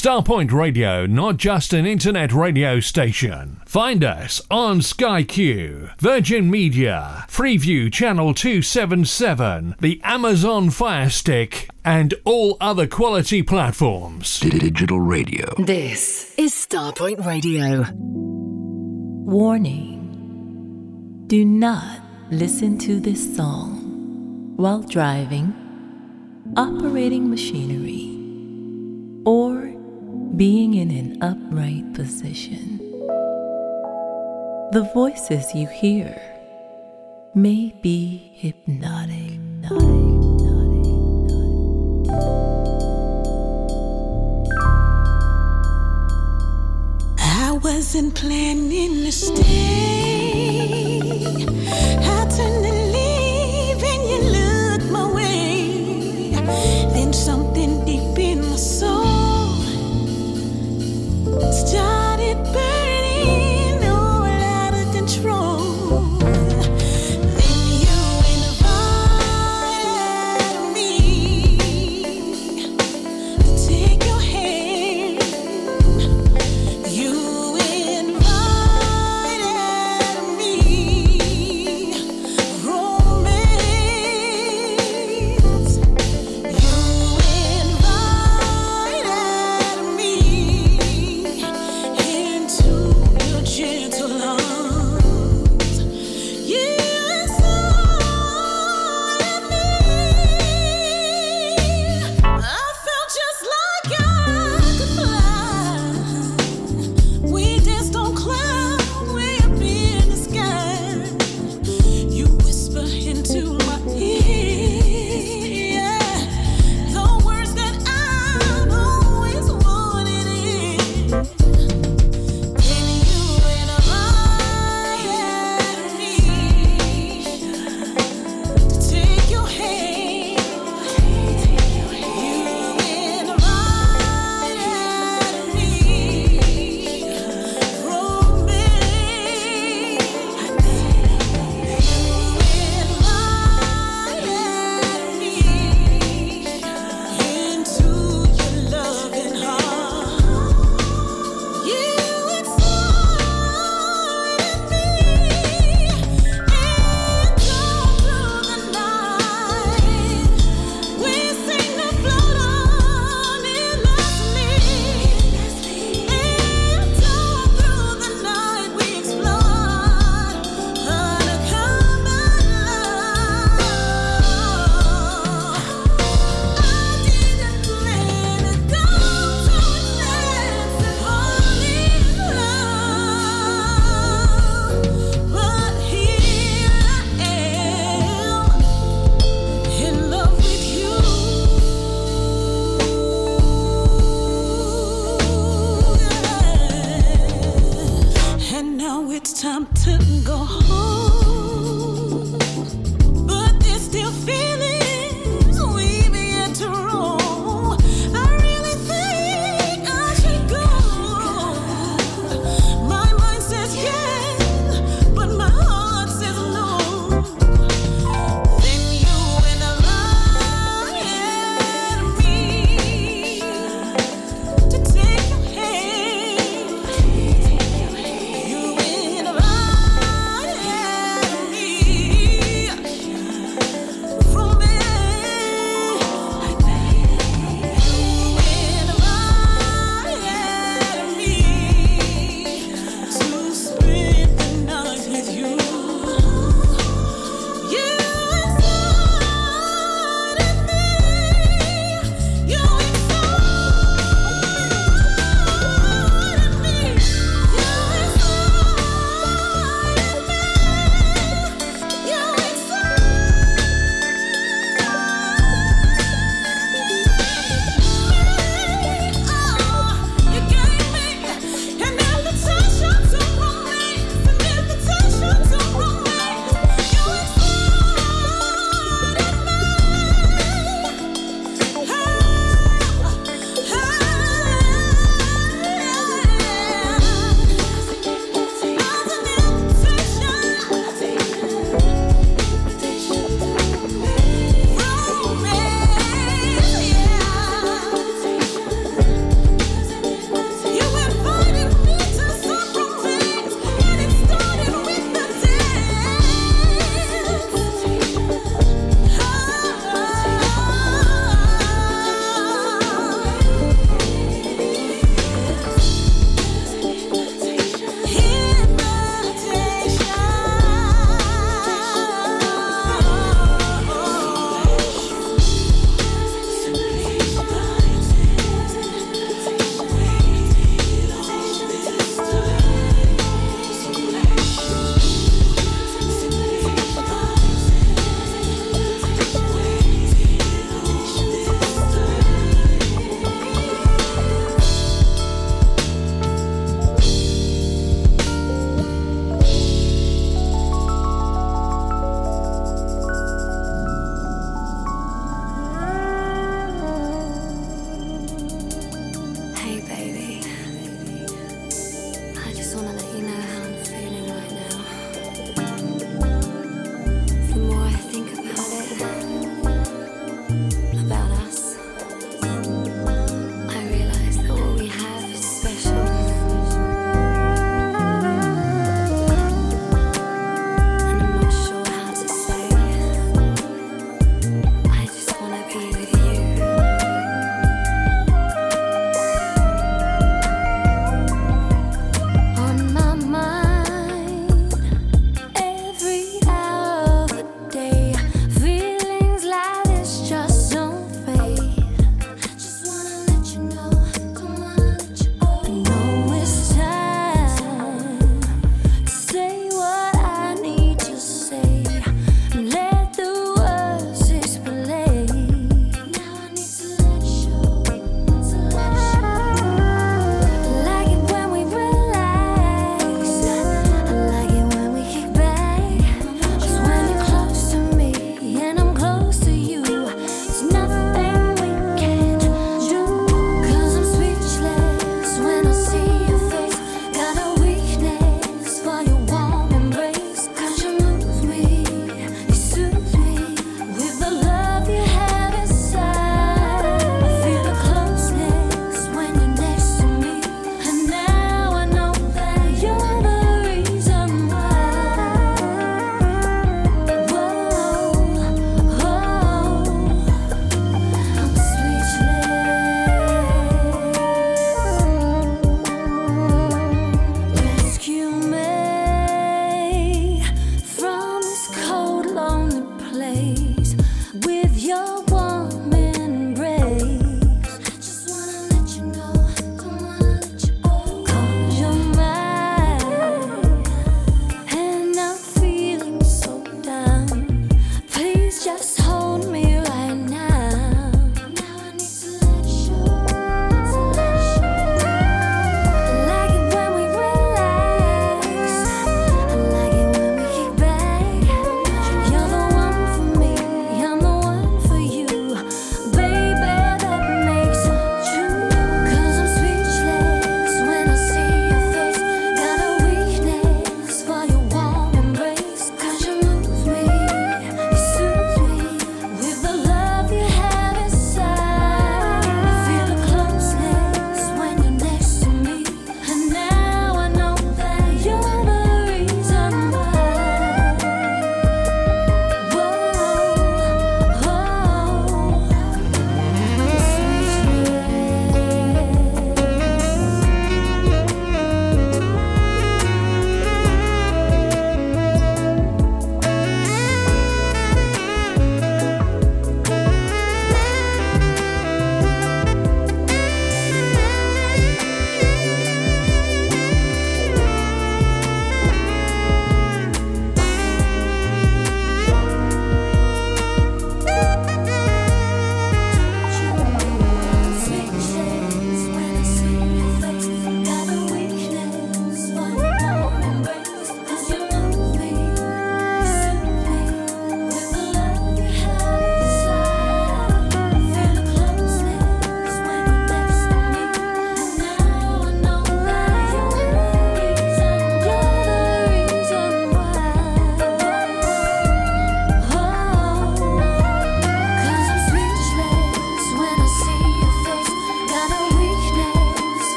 Starpoint Radio, not just an internet radio station. Find us on Sky Q, Virgin Media, Freeview Channel 277, the Amazon Fire Stick, and all other quality platforms. Digital radio. This is Starpoint Radio. Warning Do not listen to this song while driving, operating machinery, or being in an upright position. The voices you hear may be hypnotic. I wasn't planning to stay. I started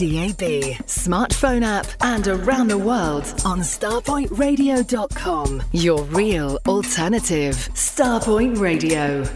DAB, smartphone app, and around the world on starpointradio.com. Your real alternative. Starpoint Radio.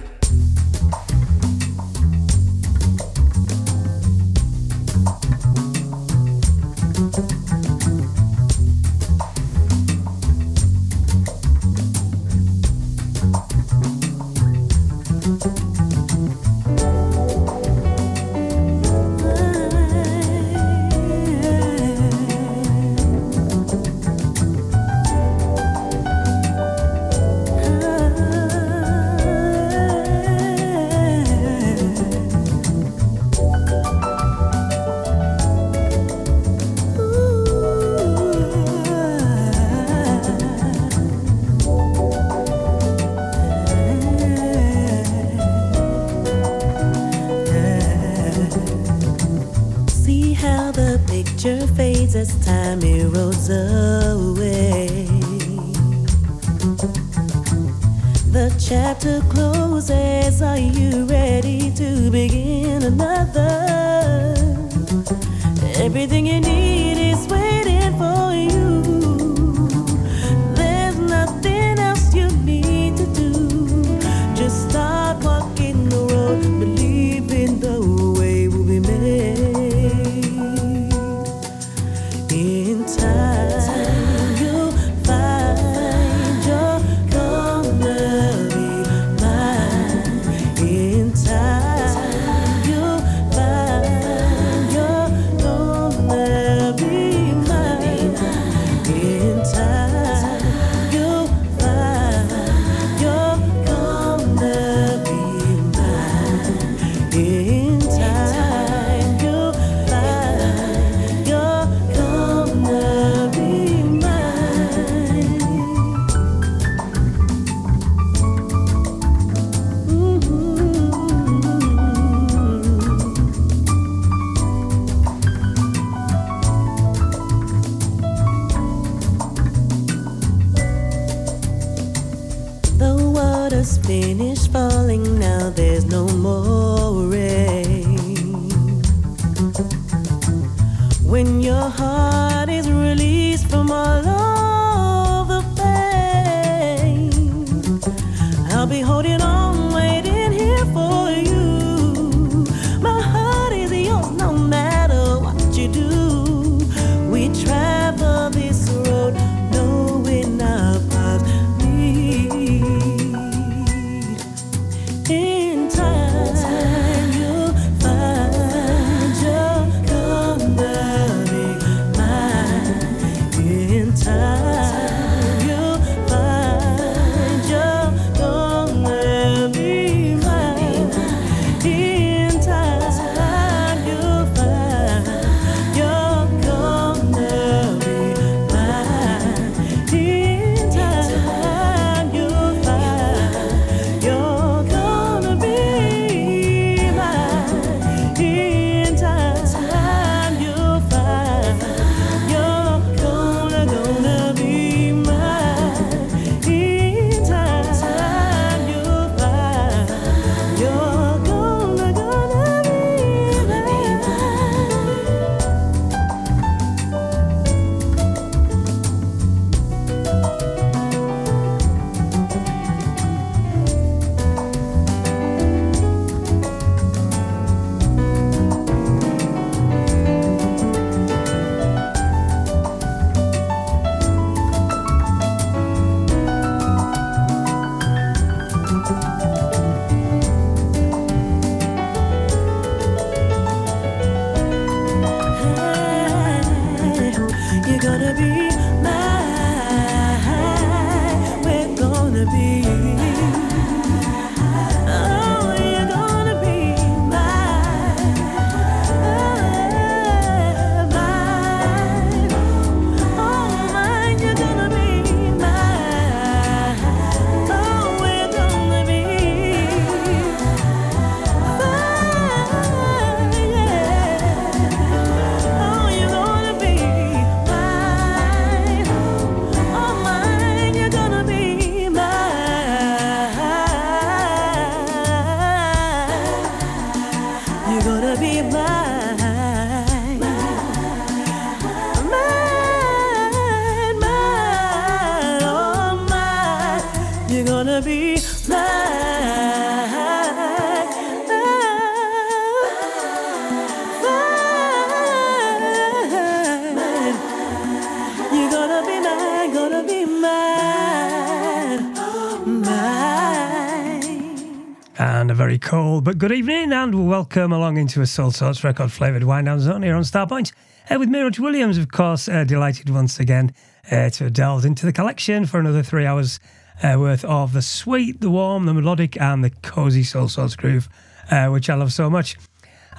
But good evening and welcome along into a Soul Sorts record flavoured wind down zone here on Starpoint. Uh, with me, Roger Williams, of course, uh, delighted once again uh, to have delved into the collection for another three hours uh, worth of the sweet, the warm, the melodic, and the cosy Soul Sorts groove, uh, which I love so much.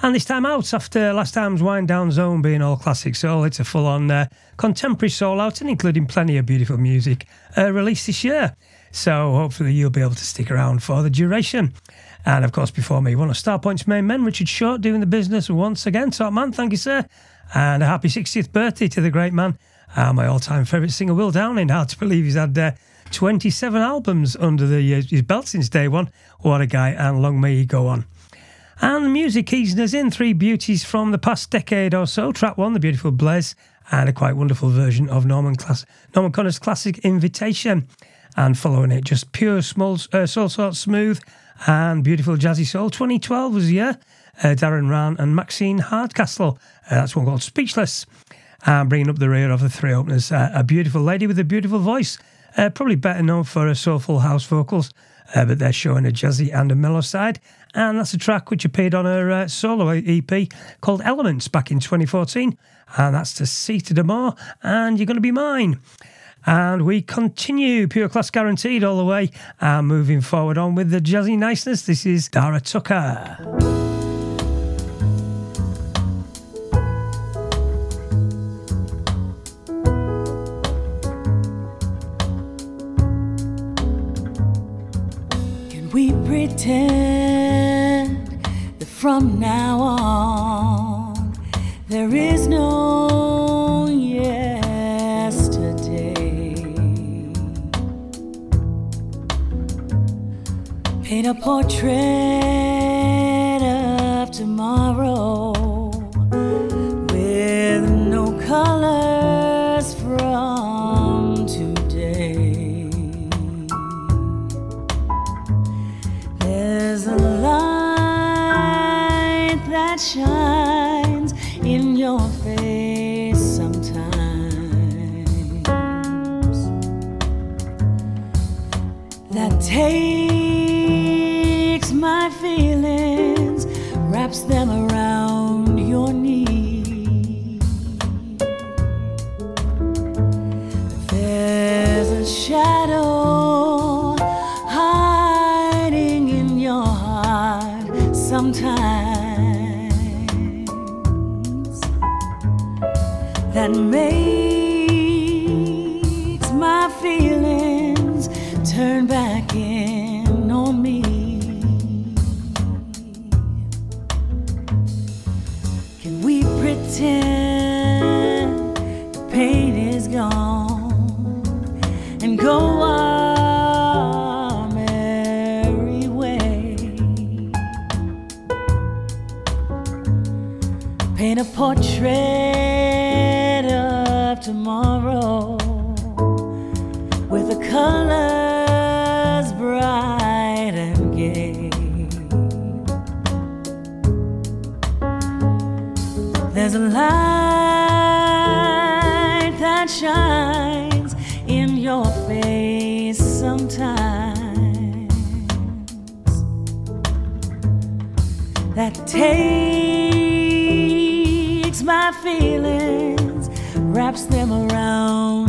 And this time out, after last time's wind down zone being all classic soul, it's a full on uh, contemporary soul out and including plenty of beautiful music released this year. So hopefully you'll be able to stick around for the duration. And of course, before me, one of Starpoint's main men, Richard Short, doing the business once again. Top man, thank you, sir. And a happy 60th birthday to the great man. Uh, my all time favourite singer, Will Downing. Hard to believe he's had uh, 27 albums under the, uh, his belt since day one. What a guy, and long may he go on. And the music easing us in three beauties from the past decade or so. Track one, the beautiful Bléz, and a quite wonderful version of Norman, Class- Norman Connors' classic Invitation. And following it, just pure small, uh, soul sort smooth and Beautiful Jazzy Soul. 2012 was the year. Uh, Darren Rahn and Maxine Hardcastle. Uh, that's one called Speechless. And bringing up the rear of the three openers, uh, a beautiful lady with a beautiful voice. Uh, probably better known for her soulful house vocals, uh, but they're showing a jazzy and a mellow side. And that's a track which appeared on her uh, solo EP called Elements back in 2014. And that's Tasita D'Mour, and You're Gonna Be Mine. And we continue, pure class guaranteed all the way. And moving forward on with the jazzy niceness, this is Dara Tucker. Can we pretend that from now on there is no Paint a portrait of tomorrow with no colors from today. There's a light that shines in your face sometimes that takes wraps them around your knee. There's a shadow hiding in your heart sometimes that makes takes my feelings, wraps them around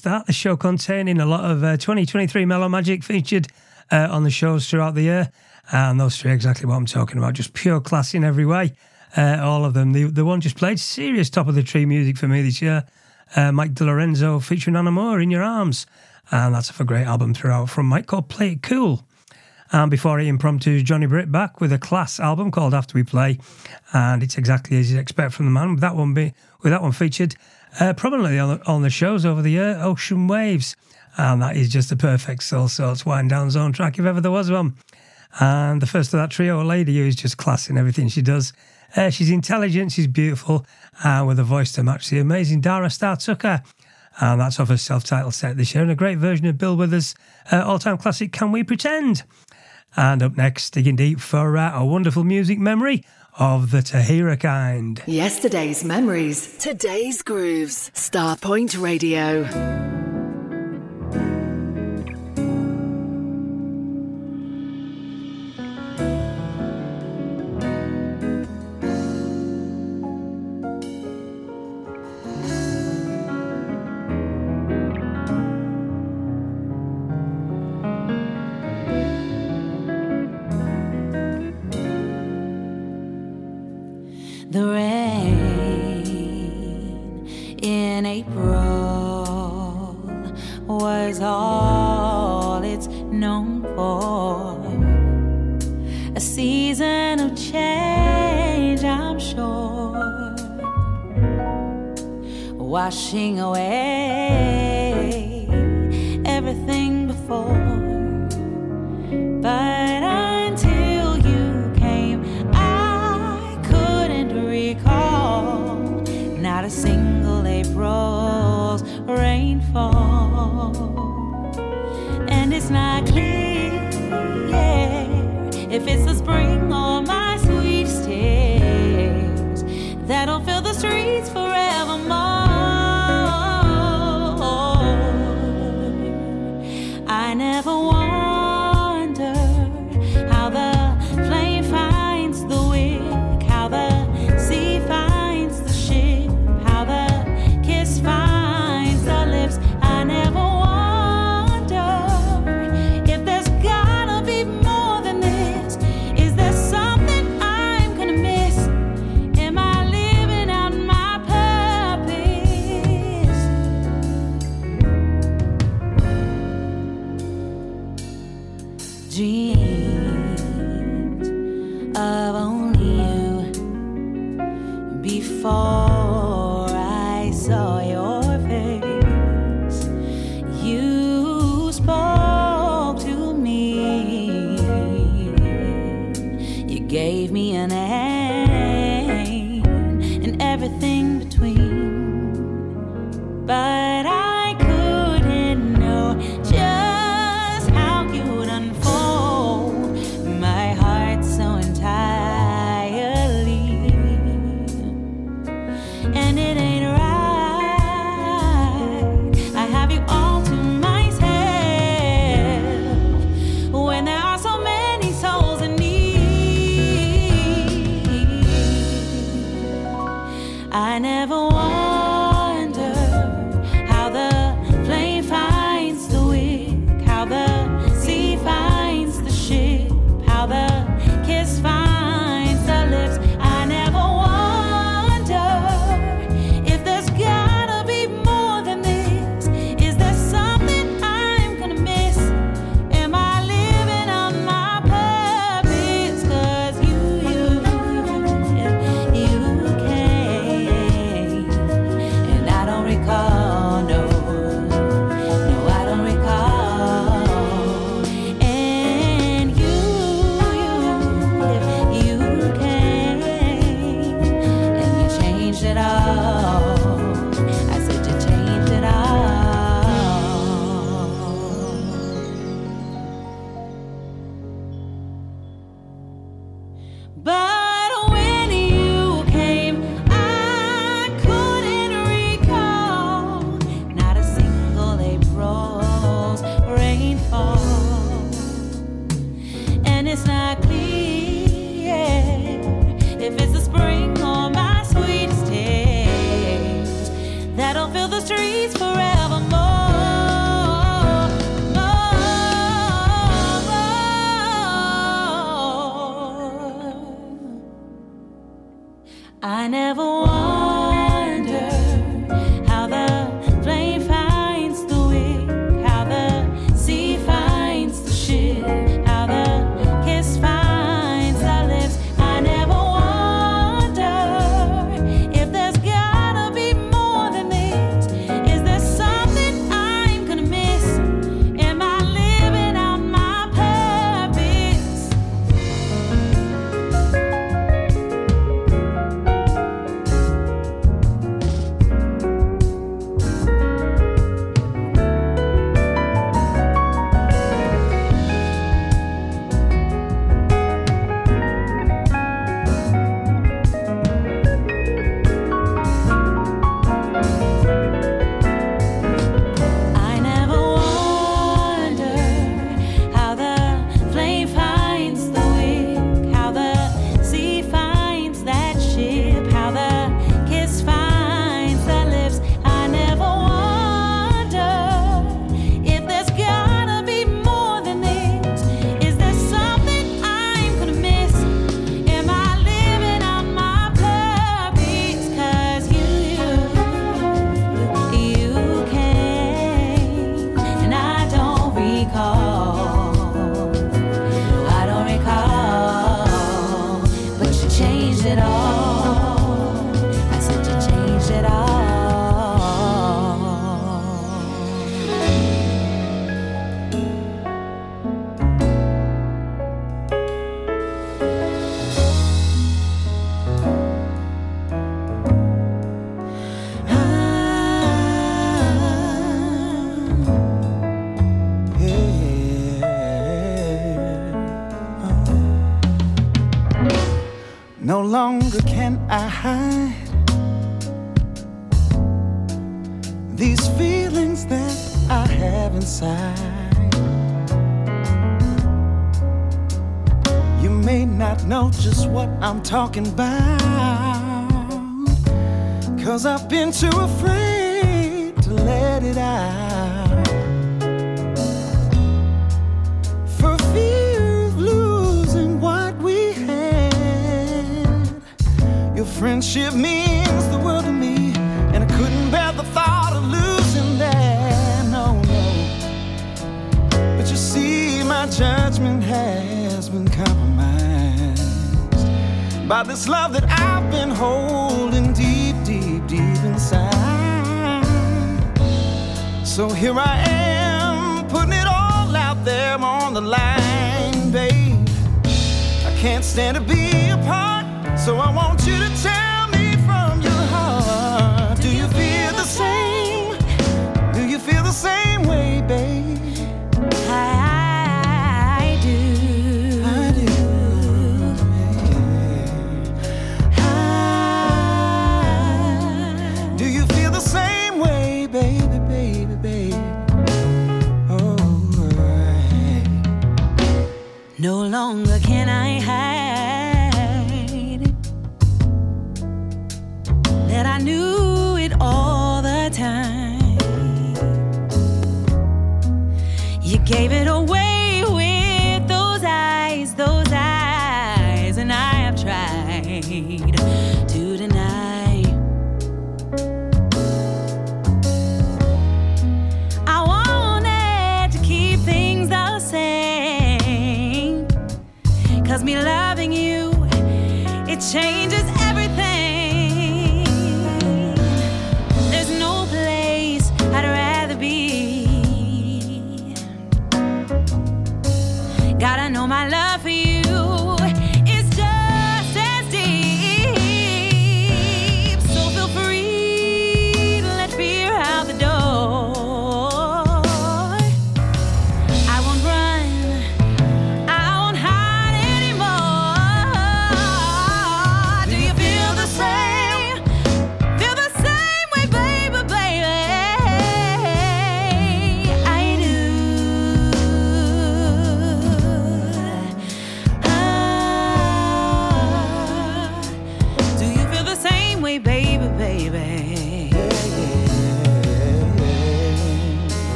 start, the show containing a lot of uh, 2023 Mellow Magic featured uh, on the shows throughout the year. And those three exactly what I'm talking about. Just pure class in every way. Uh, all of them. The, the one just played serious top of the tree music for me this year. Uh, Mike Di Lorenzo featuring Anna Moore in Your Arms. And that's a great album throughout from Mike called Play It Cool. And before it, impromptu Johnny Britt back with a class album called After We Play, and it's exactly as you'd expect from the man. With that one, be, with that one featured uh, prominently on the, on the shows over the year, Ocean Waves, and that is just a perfect Soulsorts wind down zone track if ever there was one. And the first of that trio, a lady who is just class in everything she does. Uh, she's intelligent, she's beautiful, and with a voice to match the amazing Dara Starr Tucker. And that's off her self titled set this year, and a great version of Bill Withers' uh, all time classic, Can We Pretend? And up next, digging deep for uh, a wonderful music memory of the Tahira kind. Yesterday's memories, today's grooves. Starpoint Radio. no longer can I hide these feelings that I have inside. You may not know just what I'm talking about, cause I've been too afraid.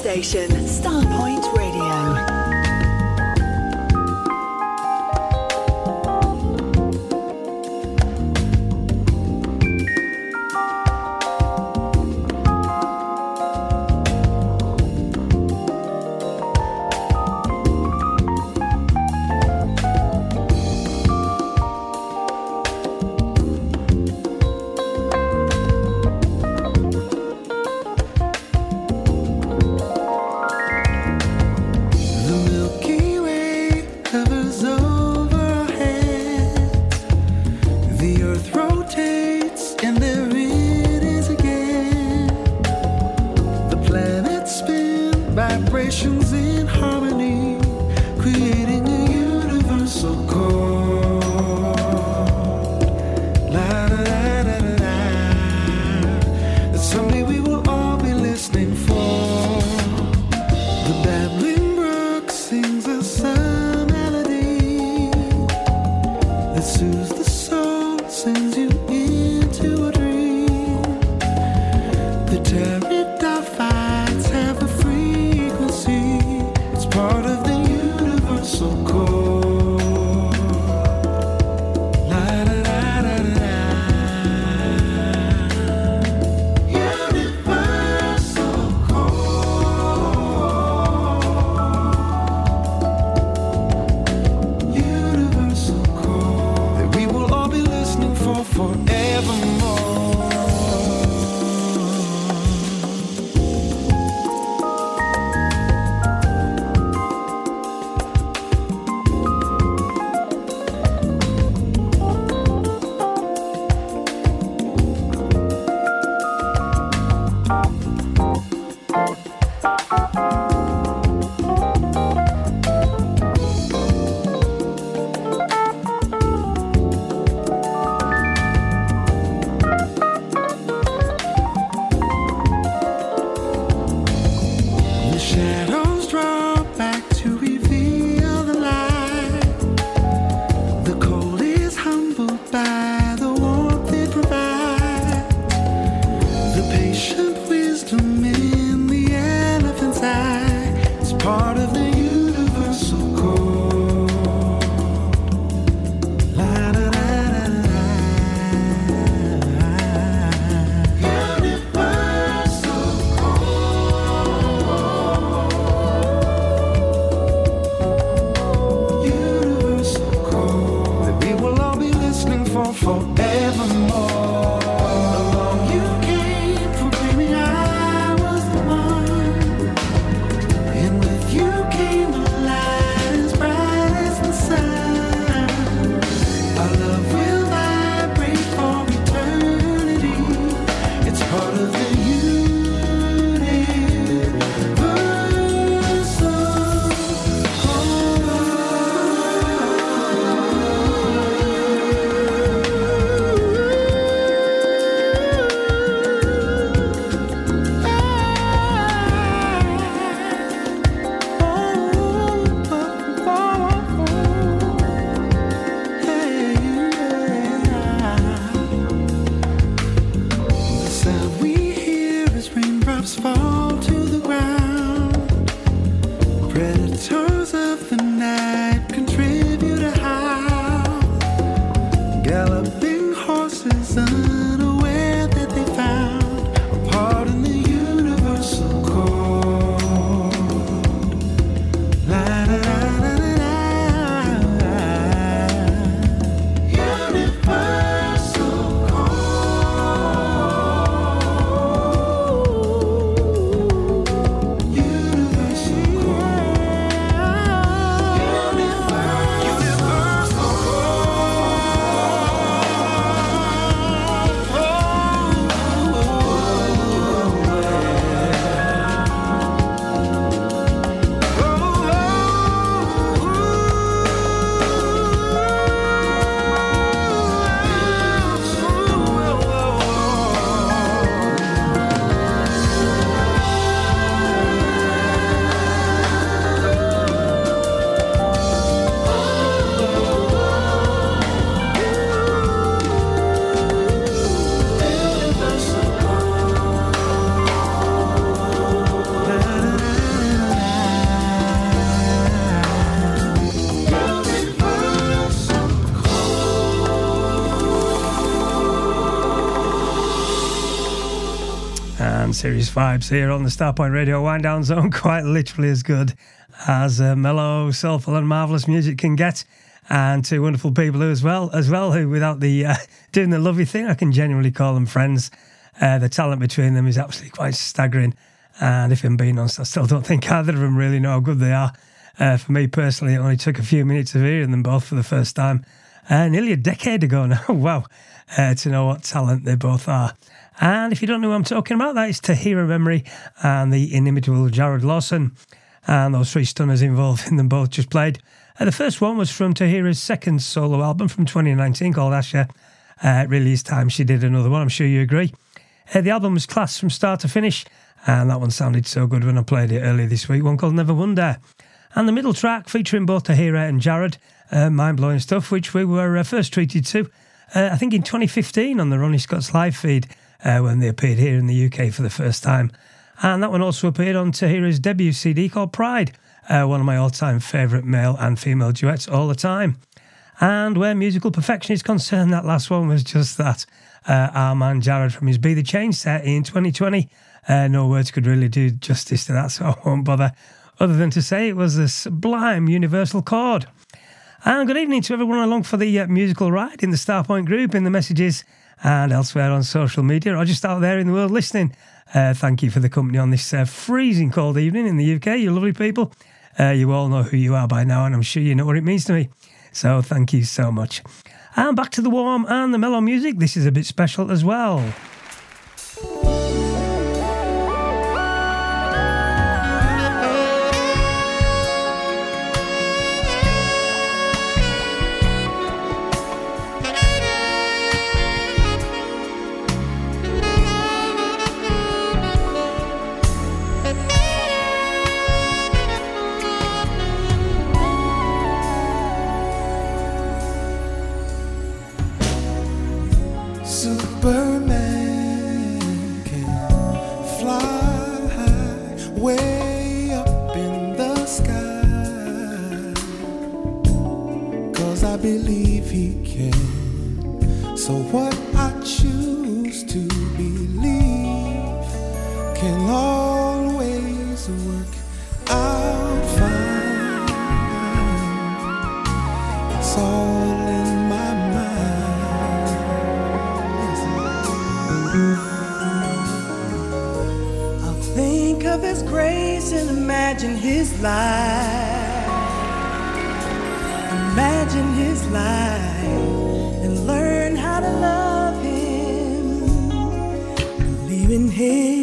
Station, The patient serious vibes here on the Starpoint Radio Wind Down Zone, quite literally as good as uh, mellow, soulful, and marvelous music can get. And two wonderful people as well, as well, who without the uh, doing the lovely thing, I can genuinely call them friends. Uh, the talent between them is absolutely quite staggering. And if I'm being honest, I still don't think either of them really know how good they are. Uh, for me personally, it only took a few minutes of hearing them both for the first time, uh, nearly a decade ago now. wow, uh, to know what talent they both are. And if you don't know who I'm talking about, that is Tahira Memory and the inimitable Jarrod Lawson. And those three stunners involved in them both just played. Uh, the first one was from Tahira's second solo album from 2019 called Asha. Uh, really is time she did another one, I'm sure you agree. Uh, the album was class from start to finish, and that one sounded so good when I played it earlier this week, one called Never Wonder. And the middle track featuring both Tahira and Jarrod, uh, mind blowing stuff, which we were uh, first treated to, uh, I think in 2015 on the Ronnie Scott's live feed uh, when they appeared here in the UK for the first time. And that one also appeared on Tahira's debut CD called Pride, uh, one of my all time favourite male and female duets all the time. And where musical perfection is concerned, that last one was just that. Uh, our man Jarrod from his Be the Change set in 2020. Uh, no words could really do justice to that, so I won't bother, other than to say it was a sublime universal chord. And good evening to everyone along for the uh, musical ride in the Starpoint group, in the messages, and elsewhere on social media, or just out there in the world listening. Uh, thank you for the company on this uh, freezing cold evening in the UK, you lovely people. Uh, you all know who you are by now, and I'm sure you know what it means to me. So thank you so much. And back to the warm and the mellow music. This is a bit special as well. Believe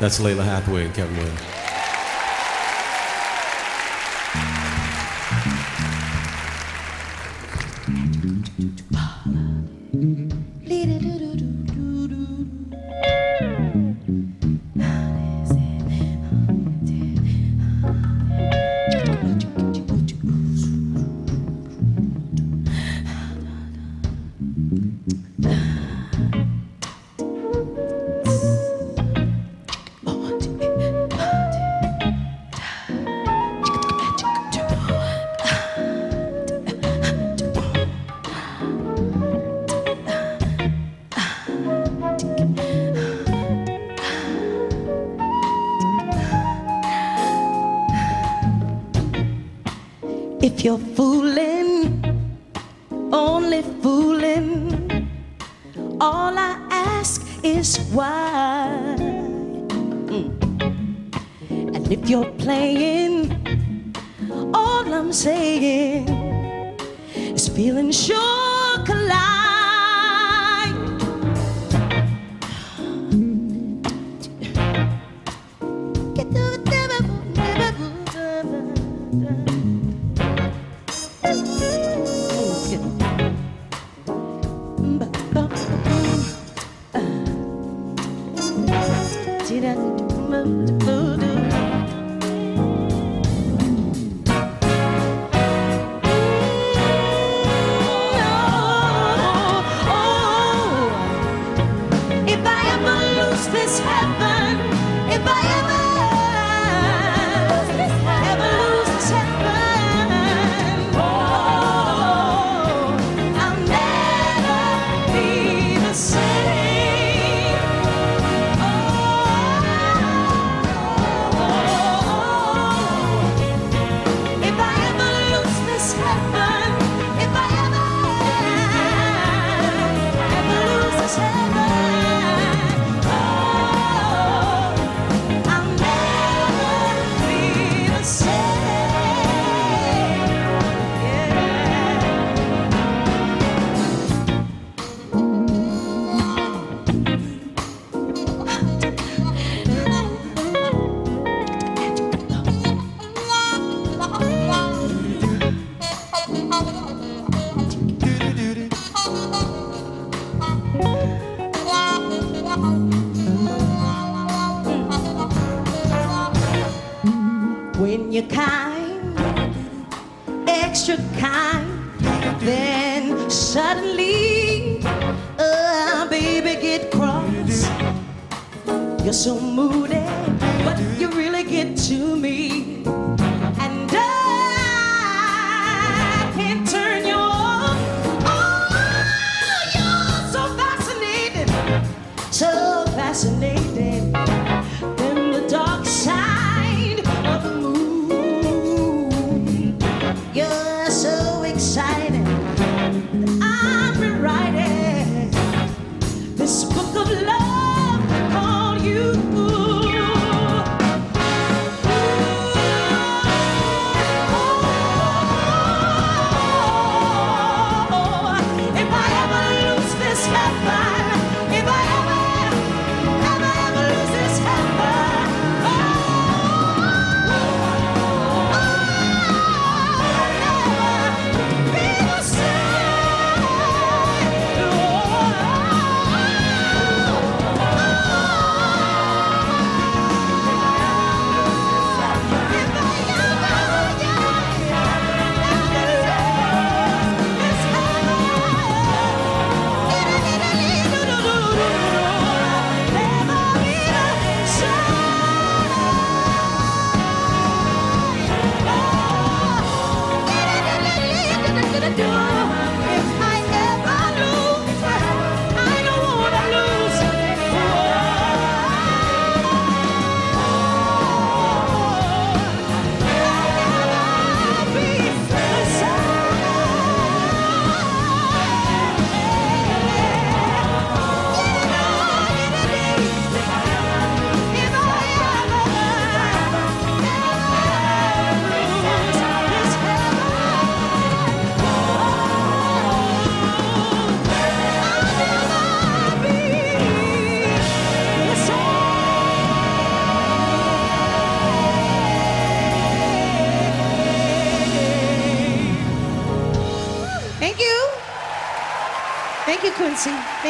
That's Lalah Hathaway and Kevin Whalum. If you're fooling, only fooling, all I ask is why. Mm. And if you're playing, all I'm saying is feeling sure.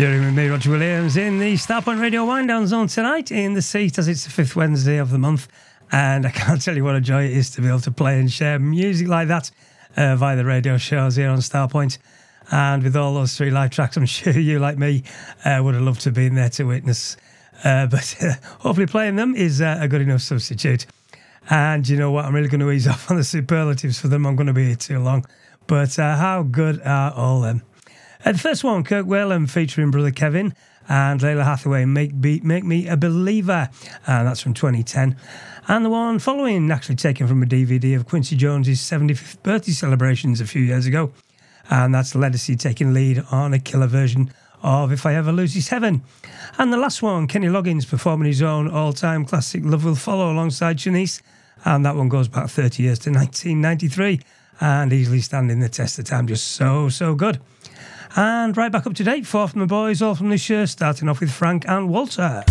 You're with me, Roger Williams, in the Starpoint Radio Wind Down Zone tonight in the seat as it's the fifth Wednesday of the month. And I can't tell you what a joy it is to be able to play and share music like that uh, via the radio shows here on Starpoint. And with all those three live tracks, I'm sure you, like me, uh, would have loved to have been there to witness. Uh, but uh, hopefully, playing them is uh, a good enough substitute. And you know what? I'm really going to ease off on the superlatives for them. I'm going to be here too long. But uh, how good are all them? Uh, the first one, Kirk Whalum featuring Brother Kevin and Lalah Hathaway, Make, Be- Make Me a Believer. And that's from 2010. And the one following, actually taken from a DVD of Quincy Jones's 75th birthday celebrations a few years ago. And that's Ledisi taking lead on a killer version of If I Ever Lose This Heaven. And the last one, Kenny Loggins performing his own all time classic Love Will Follow alongside Shanice. And that one goes back 30 years to 1993 and easily standing the test of time. Just so, so good. And right back up to date, four from the boys, all from this year, starting off with Frank and Walter.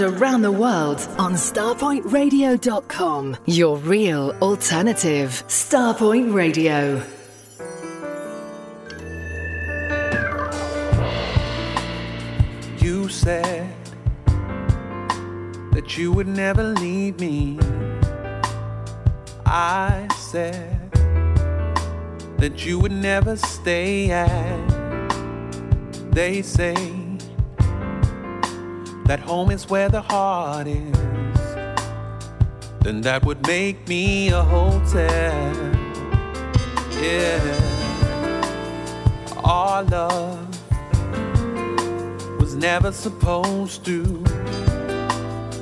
around the world on starpointradio.com. Your real alternative. Starpoint Radio. You said that you would never leave me. I said that you would never stay at. They say that home is where the heart is, then that would make me a hotel. Yeah. Our love was never supposed to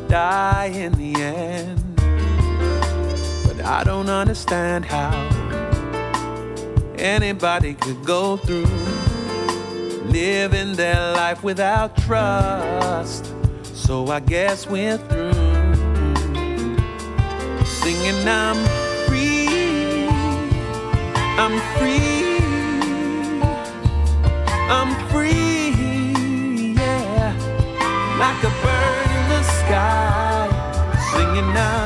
die in the end, but I don't understand how anybody could go through living their life without trust so I guess we're through. Singing, I'm free, I'm free, I'm free, yeah, like a bird in the sky. Singing, I'm.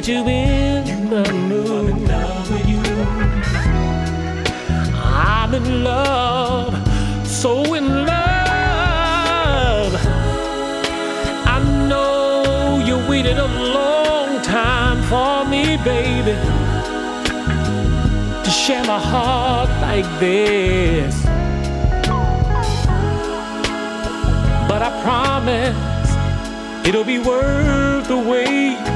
Get you in the mood. I'm in love, so in love. I know you waited a long time for me, baby, to share my heart like this. But I promise it'll be worth the wait.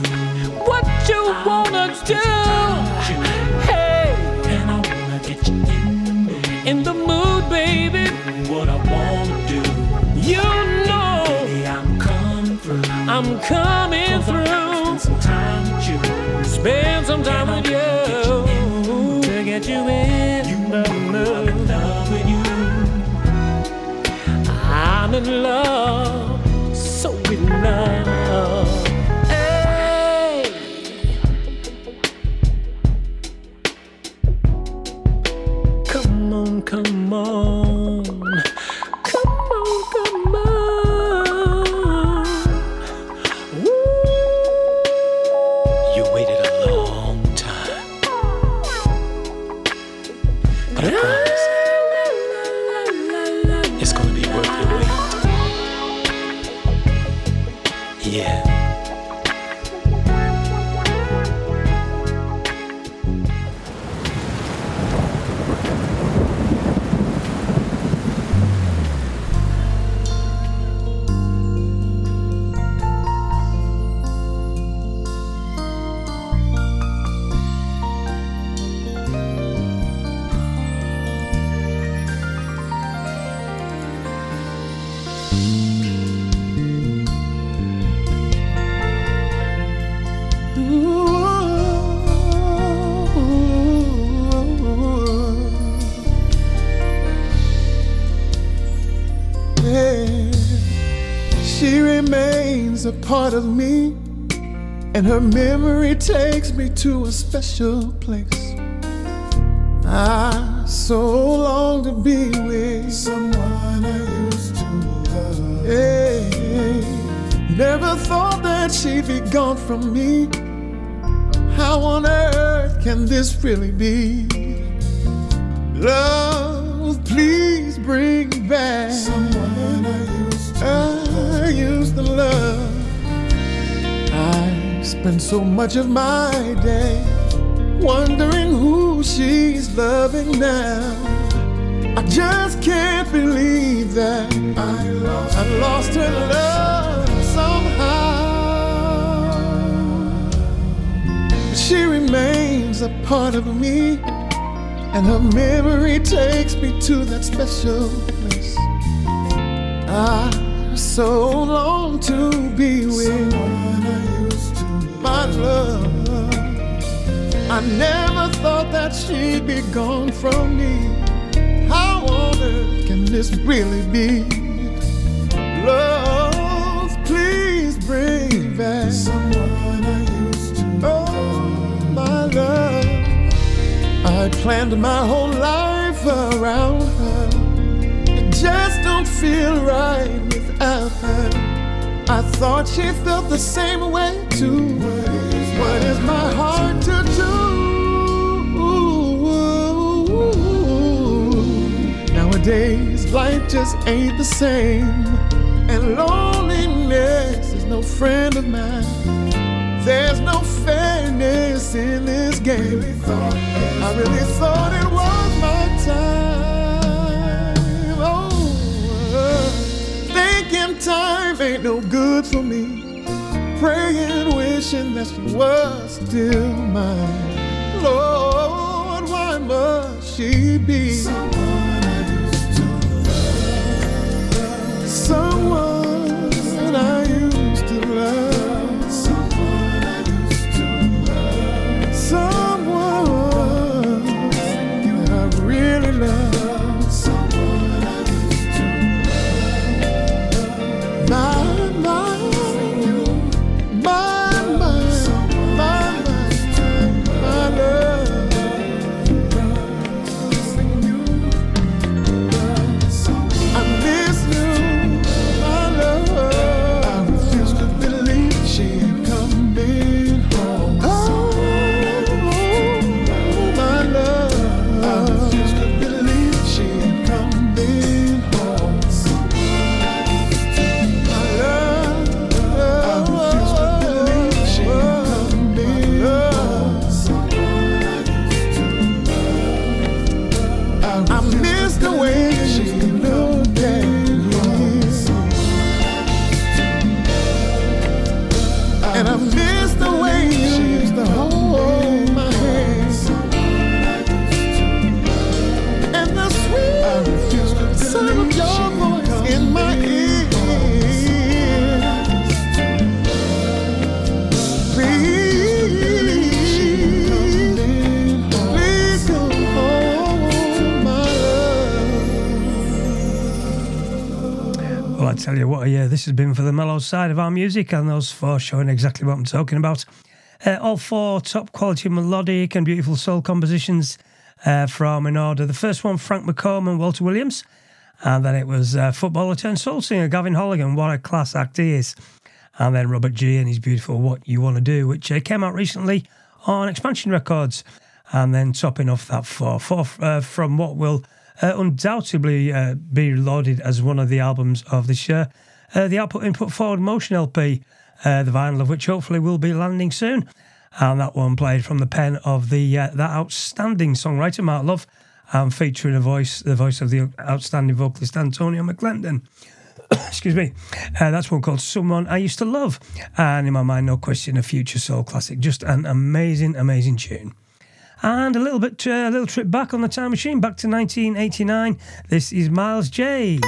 Do? What you wanna do? Hey. And I wanna get you in the mood. In the mood, baby. What I wanna do. You know. Baby, I'm coming through. I'm coming through. Spend some time with you. Spend some time with you. To get you in you the mood. I'm in love, part of me, and her memory takes me to a special place. I so long to be with someone I used to love. Yeah. Never thought that she'd be gone from me. How on earth can this really be? Love, please bring back someone I used to, I used to love. Spend so much of my day wondering who she's loving now. I just can't believe that I lost, I lost her love somehow. She remains a part of me, and her memory takes me to that special place. I so long to be with my love. I never thought that she'd be gone from me. How on earth can this really be? Love, please bring back someone I used to. Oh, my love. I planned my whole life around her. It just don't feel right without her. I thought she felt the same way too. Life just ain't the same. And loneliness is no friend of mine. There's no fairness in this game. I really thought it was my time. Oh, thinking time ain't no good for me. Praying, wishing that she was still mine. Lord, why must she be a year this has been for the mellow side of our music, and those four showing exactly what I'm talking about. Uh, all four top quality melodic and beautiful soul compositions uh, from in order. The first one, Frank McComb and Walter Williams, and then it was uh, footballer turned soul singer Gavin Holligan. What a class act he is. And then Robert Gee and his beautiful What You Want to Do, which uh, came out recently on Expansion Records. And then topping off that four, four uh, from what will uh, undoubtedly be lauded as one of the albums of this year. Uh, the Output Input Forward Motion LP, uh, the vinyl of which hopefully will be landing soon. And that one played from the pen of the uh, that outstanding songwriter Mark Love, and featuring a voice, the voice of the outstanding vocalist Antonio McClendon. Excuse me. Uh, that's one called Someone I Used to Love. And in my mind, no question, a future soul classic. Just an amazing, amazing tune. And a little bit, uh, a little trip back on the time machine, back to 1989. This is Miles Jaye.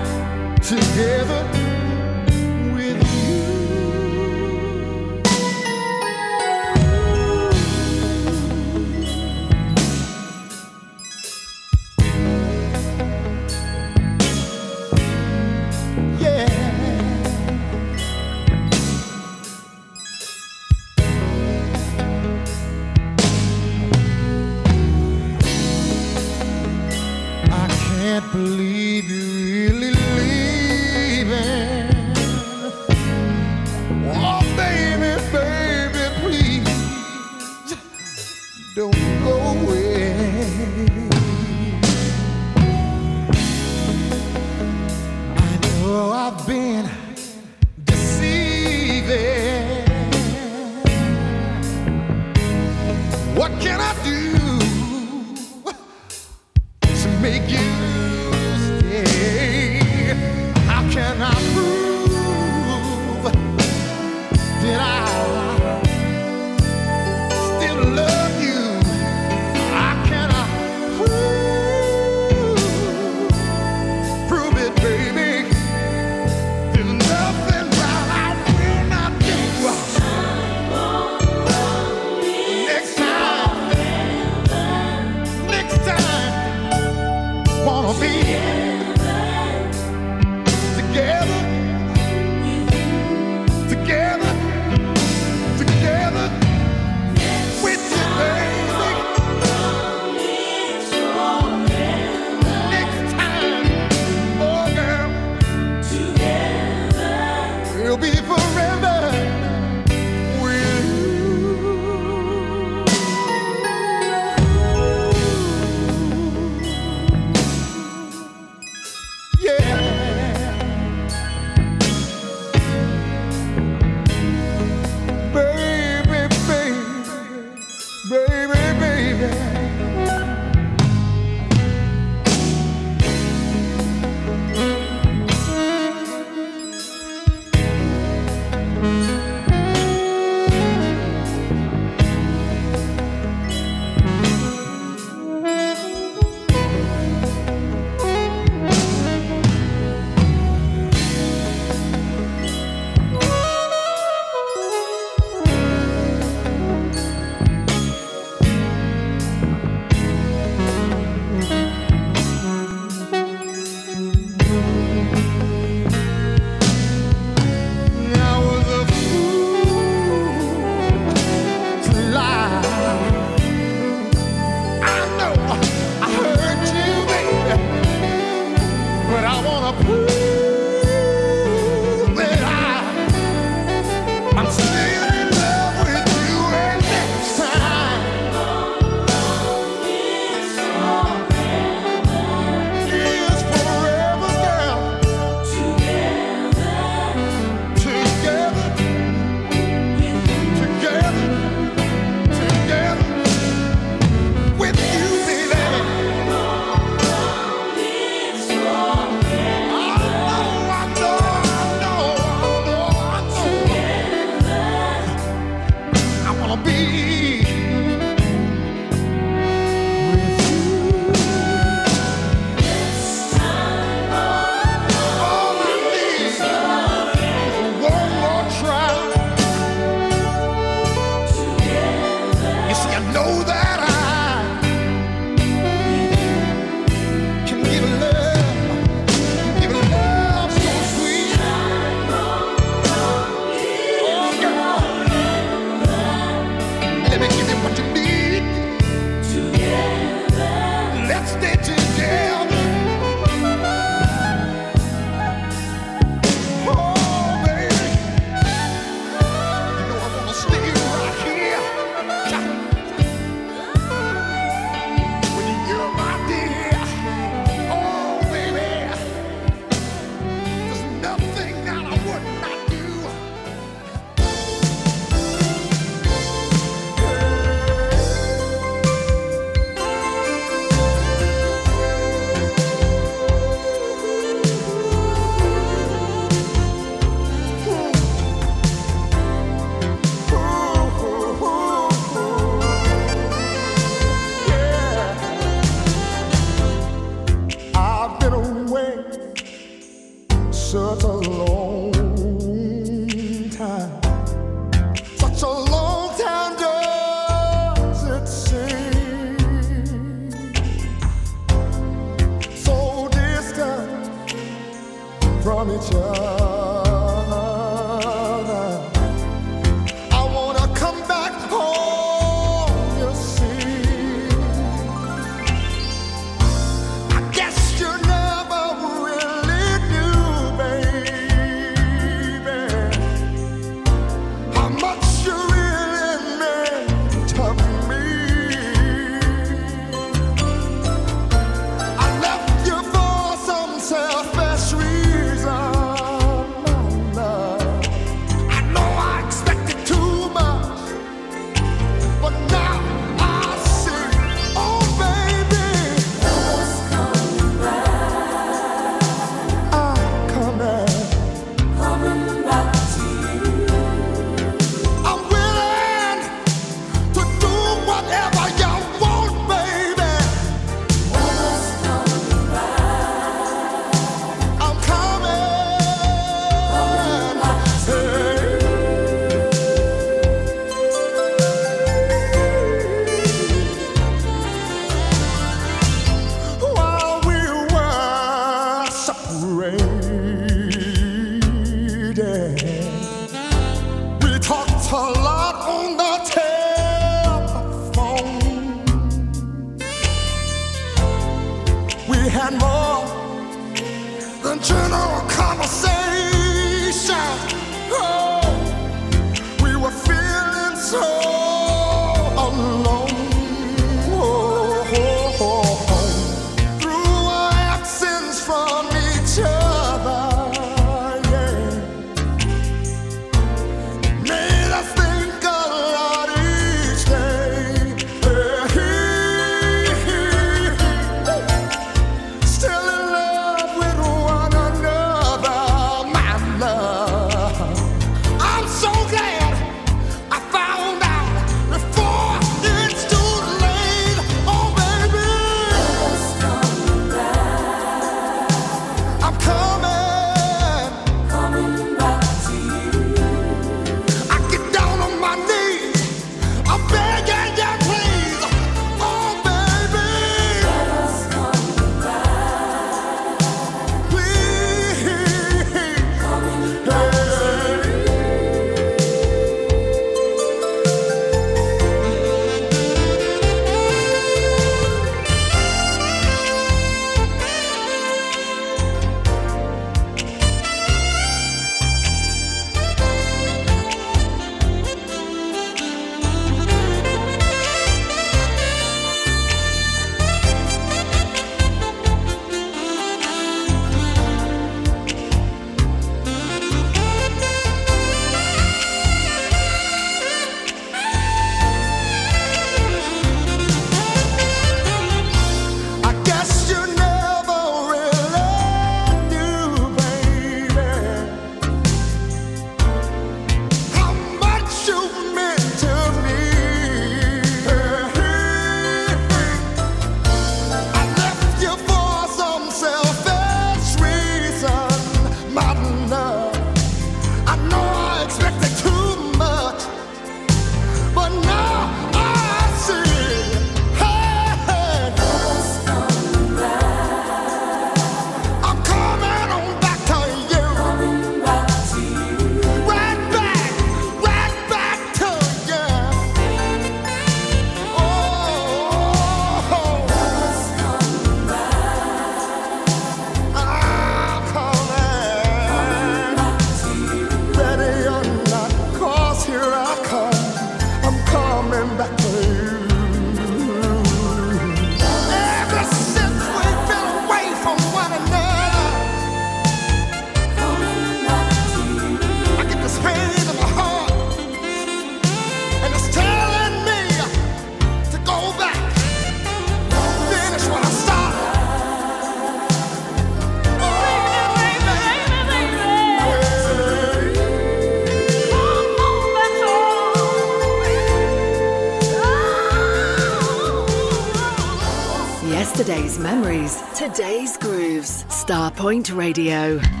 Point Radio.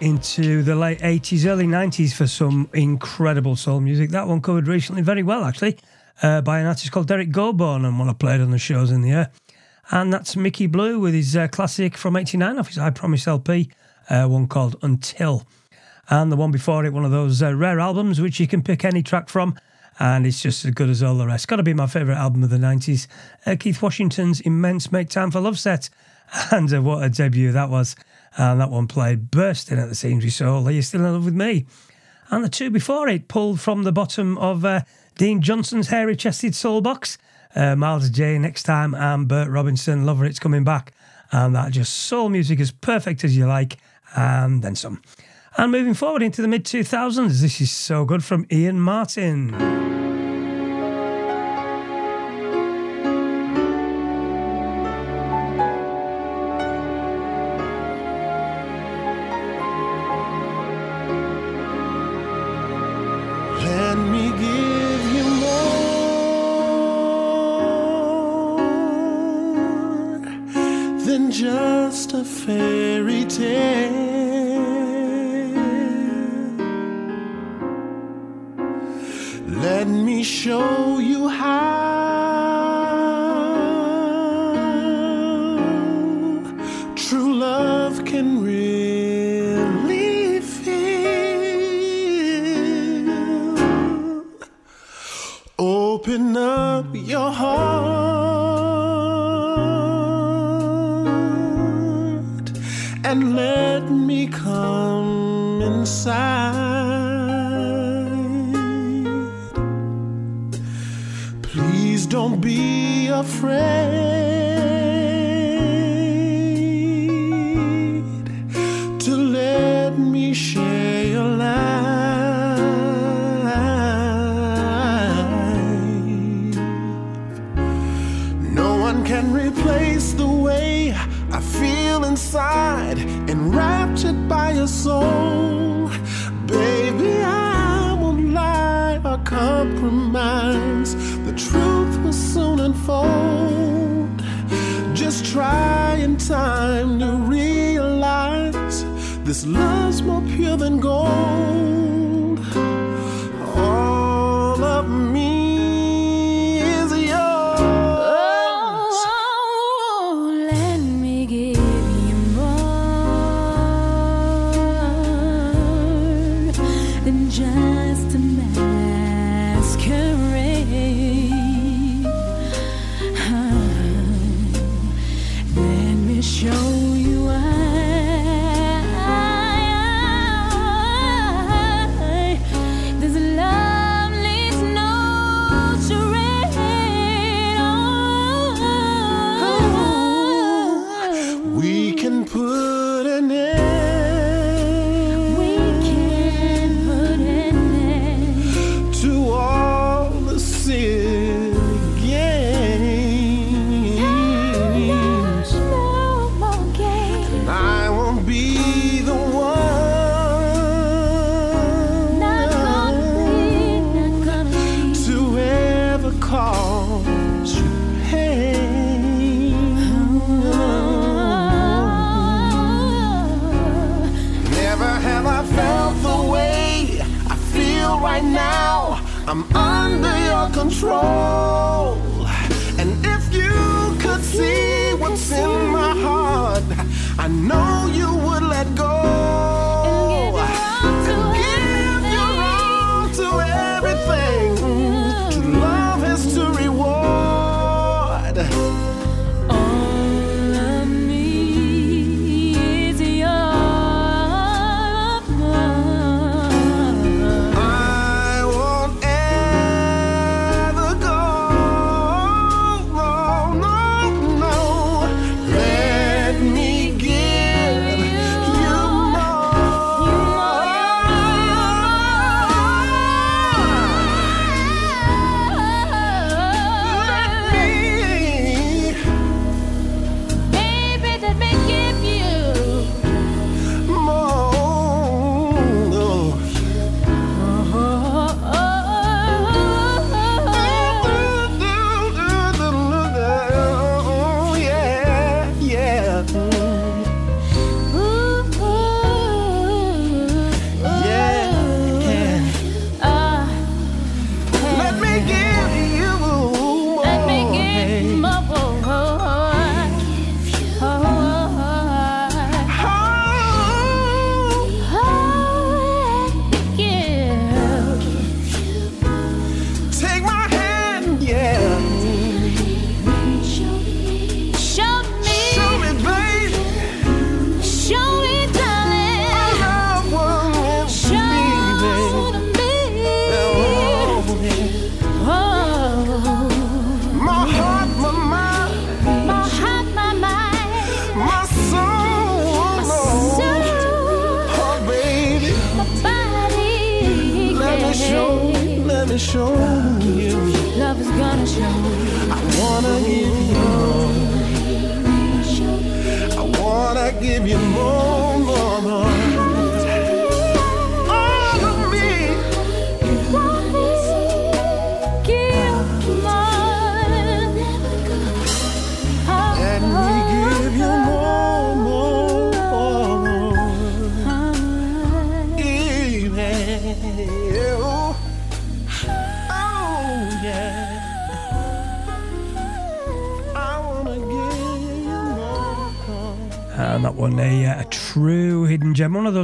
into the late 80s, early 90s for some incredible soul music. That one covered recently very well, actually, uh, by an artist called Derek Gobourne and one I played on the shows in the air. And that's Mikki Bleu with his uh, classic from 89 off his I Promise LP, uh, one called Until. And the one before it, one of those uh, rare albums which you can pick any track from. And it's just as good as all the rest. Got to be my favourite album of the 90s. Uh, Keith Washington's immense Make Time for Love set. And uh, what a debut that was. And that one played bursting at the seams we saw. Are you still in love with me? And the two before it pulled from the bottom of uh, Dean Johnson's hairy chested soul box. Uh, Miles Jaye next time and Bert Robinson. Lover It's coming back. And that just soul music as perfect as you like. And then some. And moving forward into the mid 2000s, this is so good from Ian Martin. Just a fairy tale. Let me show you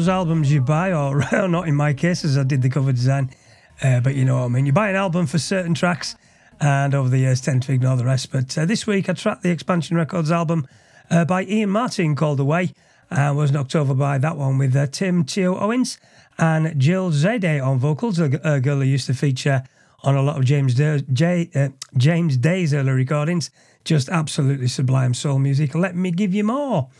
those albums you buy, or not in my case, as I did the cover design. Uh, but you know what I mean. You buy an album for certain tracks, and over the years tend to ignore the rest. But uh, this week I tracked the Expansion Records album uh, by Ian Martin called Away. and was knocked over by that one with uh, Tim Teo Owens and Jill Zadeh on vocals, a, a girl who used to feature on a lot of James Day, J, uh, James Day's early recordings. Just absolutely sublime soul music. Let me give you more.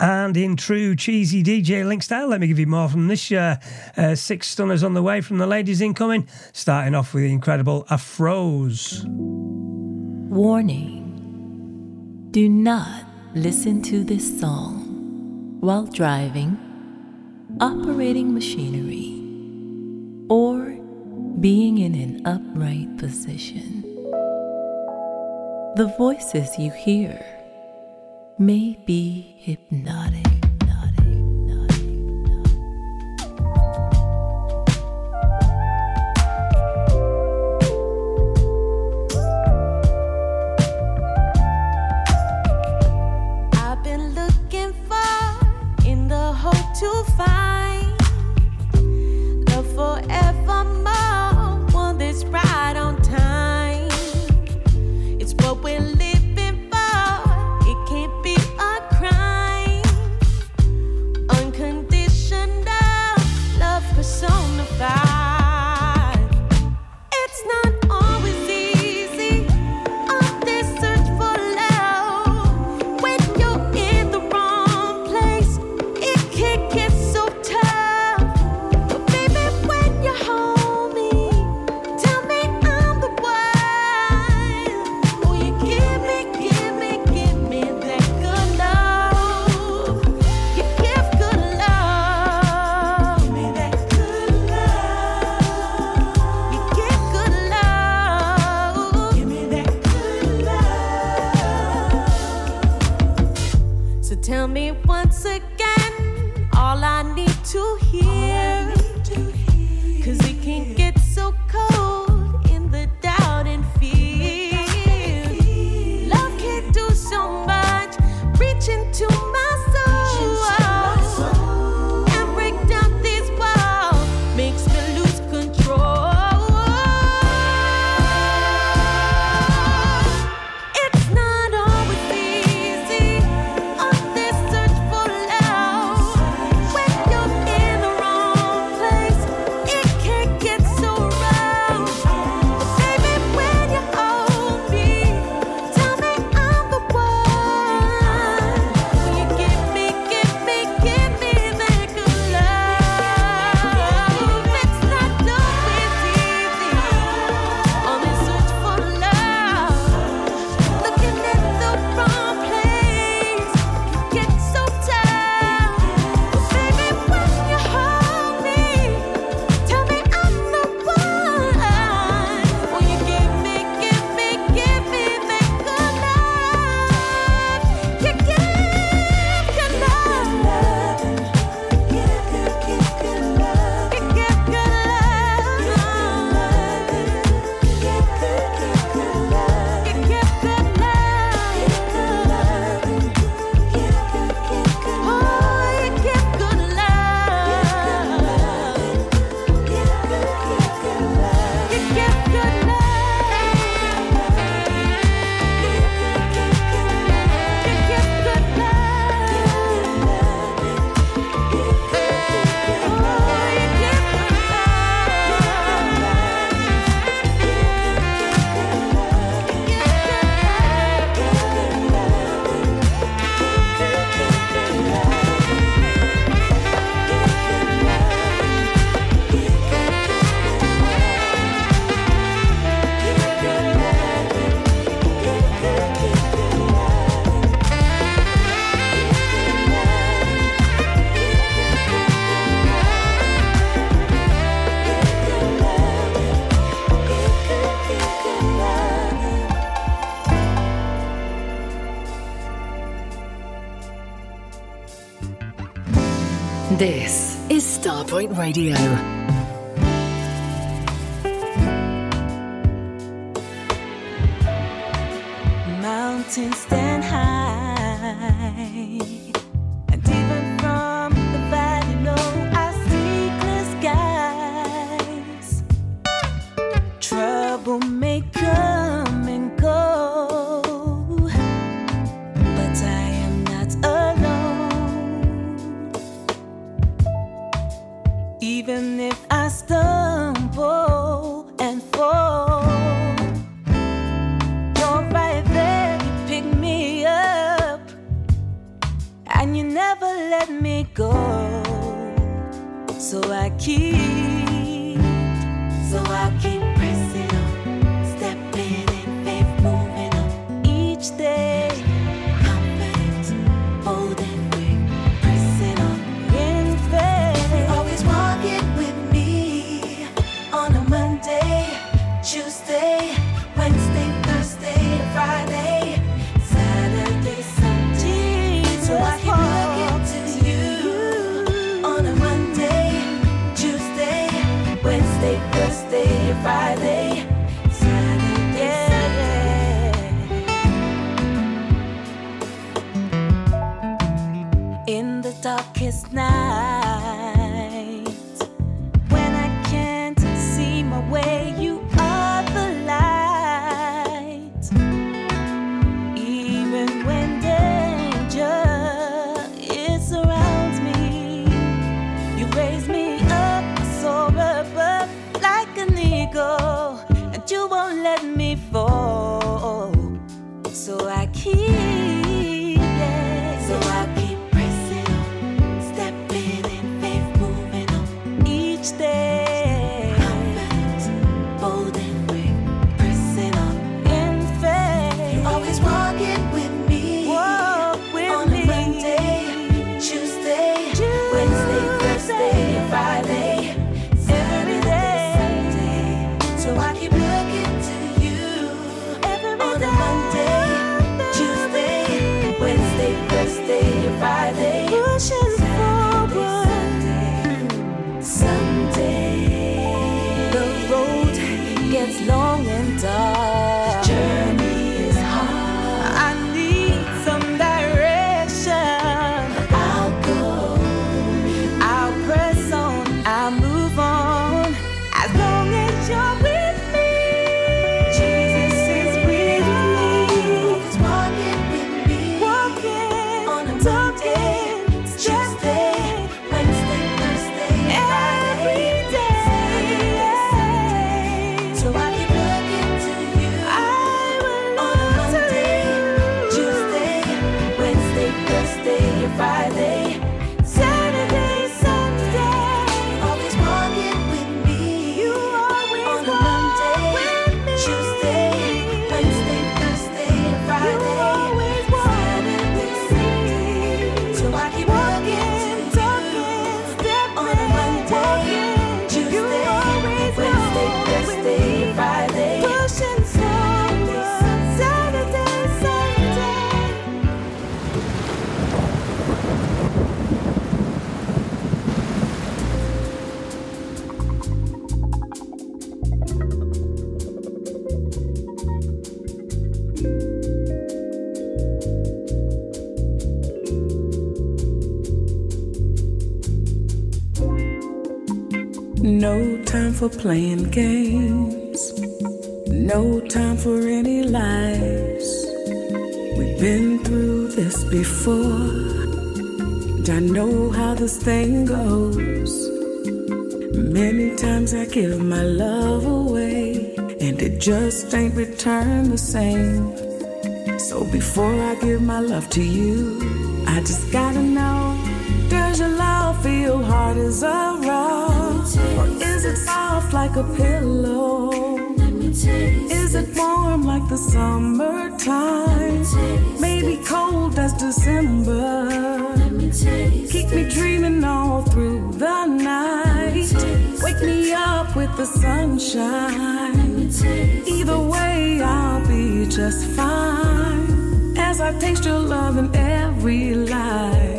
And in true cheesy DJ Link style, let me give you more from this year. Uh, six stunners on the way from the ladies incoming, starting off with the incredible Afros. Warning Do not listen to this song while driving, operating machinery, or being in an upright position. The voices you hear may be hypnotic. Starpoint Radio. Thursday, Friday, Saturday, in the darkest night playing games. No time for any lies. We've been through this before. And I know how this thing goes. Many times I give my love away, and it just ain't returned the same. So before I give my love to you, I just a pillow? Is it warm like the summertime? Maybe cold as December. Keep me dreaming all through the night. Wake me up with the sunshine. Either way, I'll be just fine. As I taste your love in every light.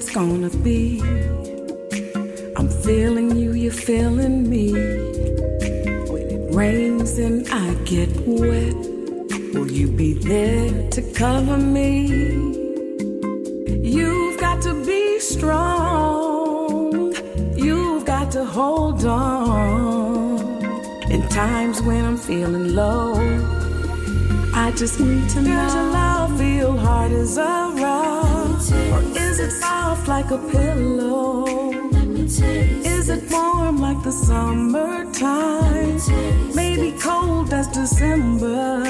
it's gonna be. I'm feeling you, you're feeling me. When it rains and I get wet, will you be there to cover me? You've got to be strong, you've got to hold on. In times when I'm feeling low, I just need to know your love, feel hard as a it soft like a pillow? Is it warm like the summertime? Maybe cold as December.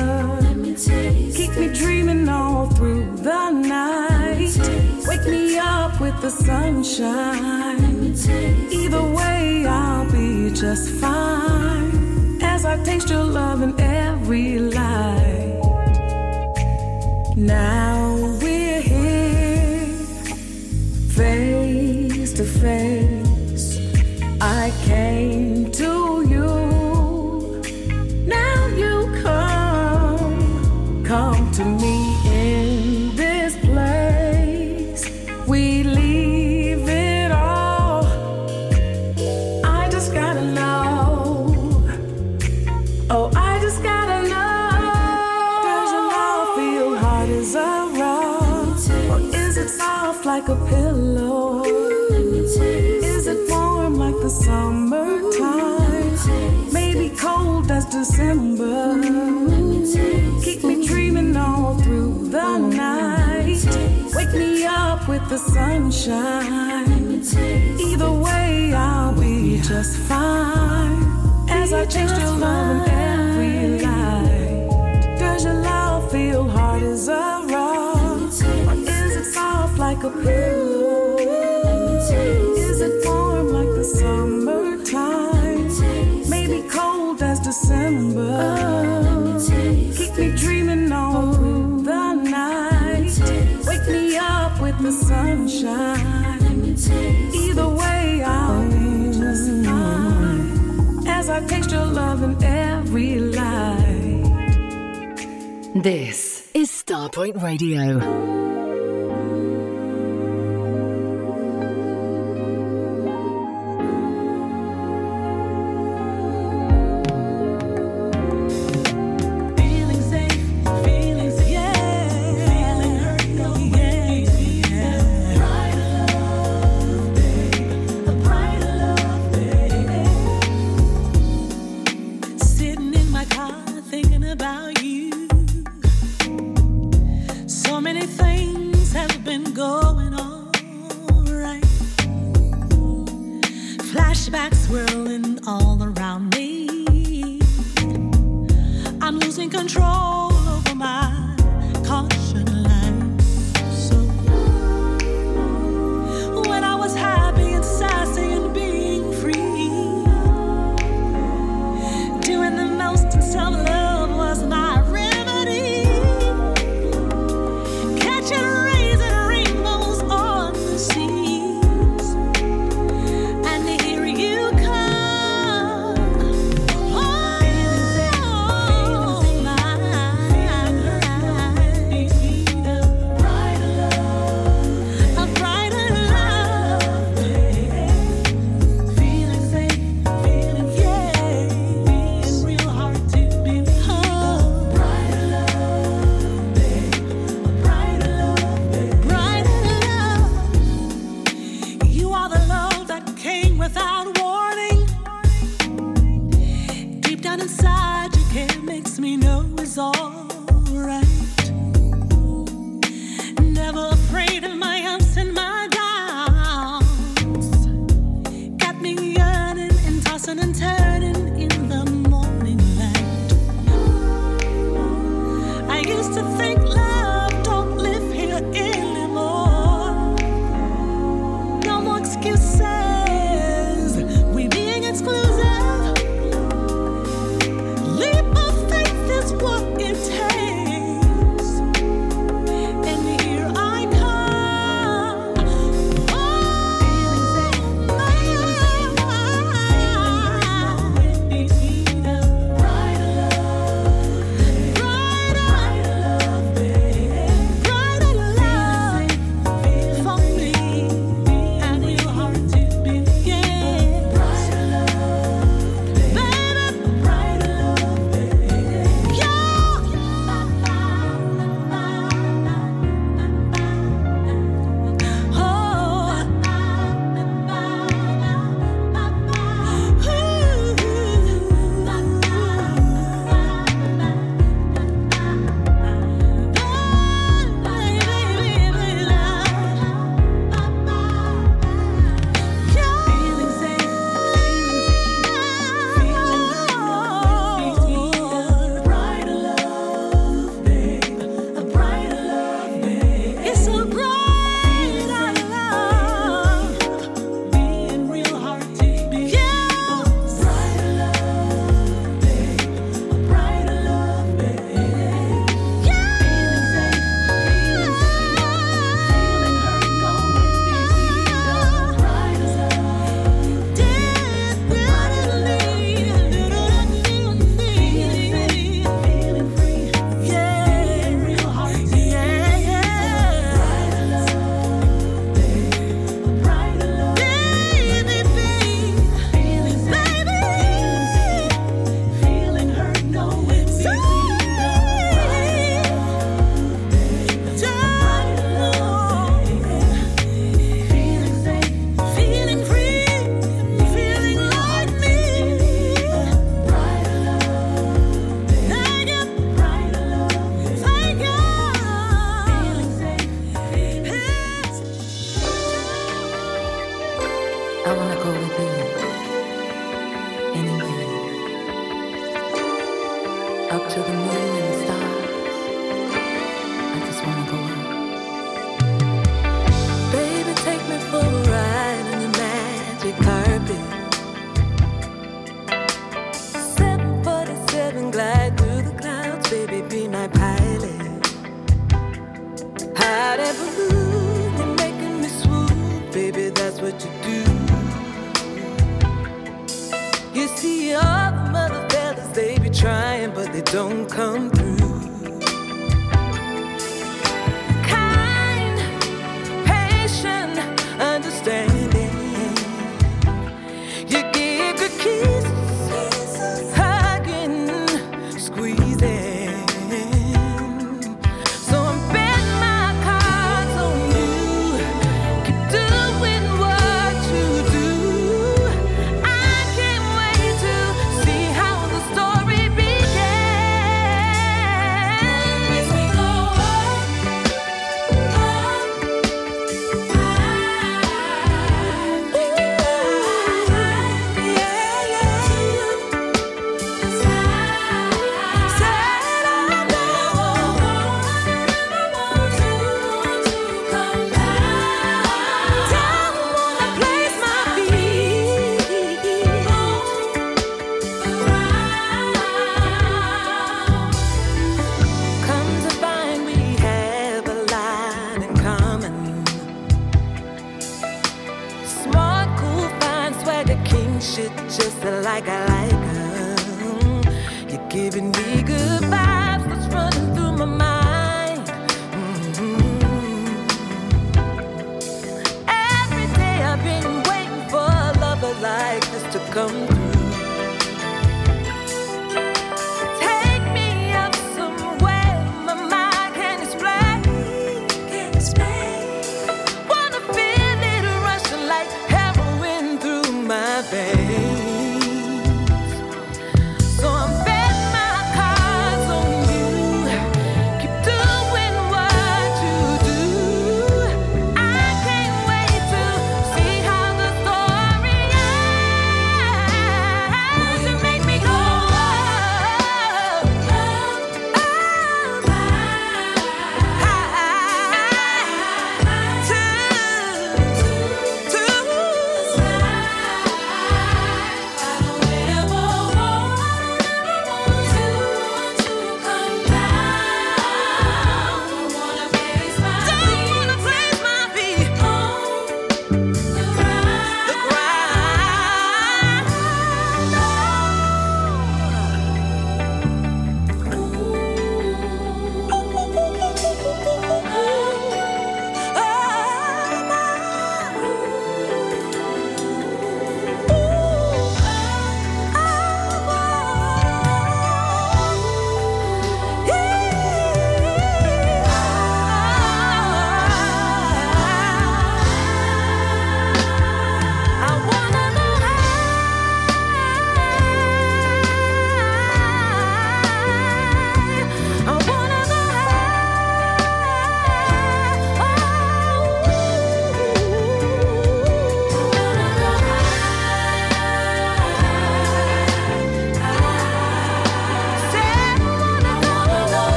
Keep me dreaming all through the night. Wake me up with the sunshine. Either way, I'll be just fine. As I taste your love in every light. Now the sunshine. Either way, I'll be just fine. As I chase your love in every light. Does your love feel hard as a rock? Or is it soft like a pillow? Is it warm like the summertime? Maybe cold as December. the sunshine. Let me taste Either way, I'll be just fine. As I taste your love in every light. This is Starpoint Radio.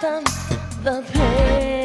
The pain.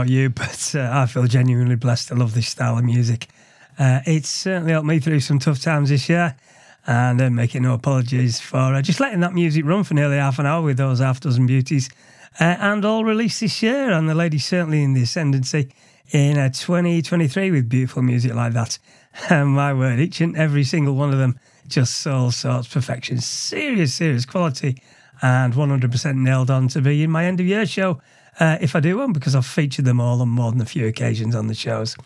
About you, but uh, I feel genuinely blessed to love this style of music. Uh, it's certainly helped me through some tough times this year, and uh, making no apologies for uh, just letting that music run for nearly half an hour with those half dozen beauties, uh, and all released this year. And the lady's certainly in the ascendancy in uh, 2023 with beautiful music like that. And my word, each and every single one of them just all sorts perfection, serious, serious quality, and 100% nailed on to be in my end of year show. Uh, if I do one, because I've featured them all on more than a few occasions on the shows.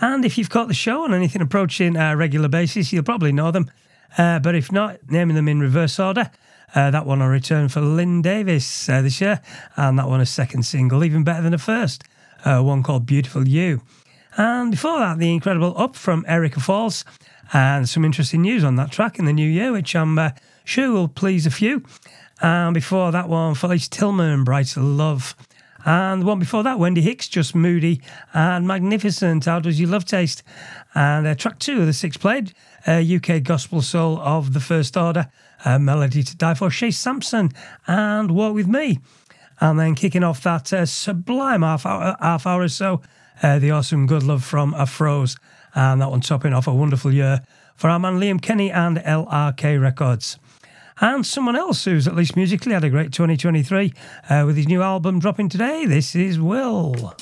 And if you've caught the show on anything approaching a regular basis, you'll probably know them. Uh, but if not, naming them in reverse order. Uh, that one on return for Lynn Davis uh, this year, and that one a second single, even better than the first, uh, one called Beautiful You. And before that, the incredible Up from Erica Falls, and some interesting news on that track in the new year, which I'm uh, sure will please a few. And before that one, Felice Tillman, Brighter Love. And the one before that, Wendy Hicks, Just Moody and Magnificent. How does your love taste? And uh, track two of the six played, uh, UK Gospel Soul of the First Order, uh, Melody to Die For, Shay Sampson, and Walk With Me. And then kicking off that uh, sublime half hour, half hour or so, uh, the awesome Good Love from Afros. And that one topping off a wonderful year for our man Liam Kenny and LRK Records. And someone else who's at least musically had a great 2023 uh, with his new album dropping today. This is Will.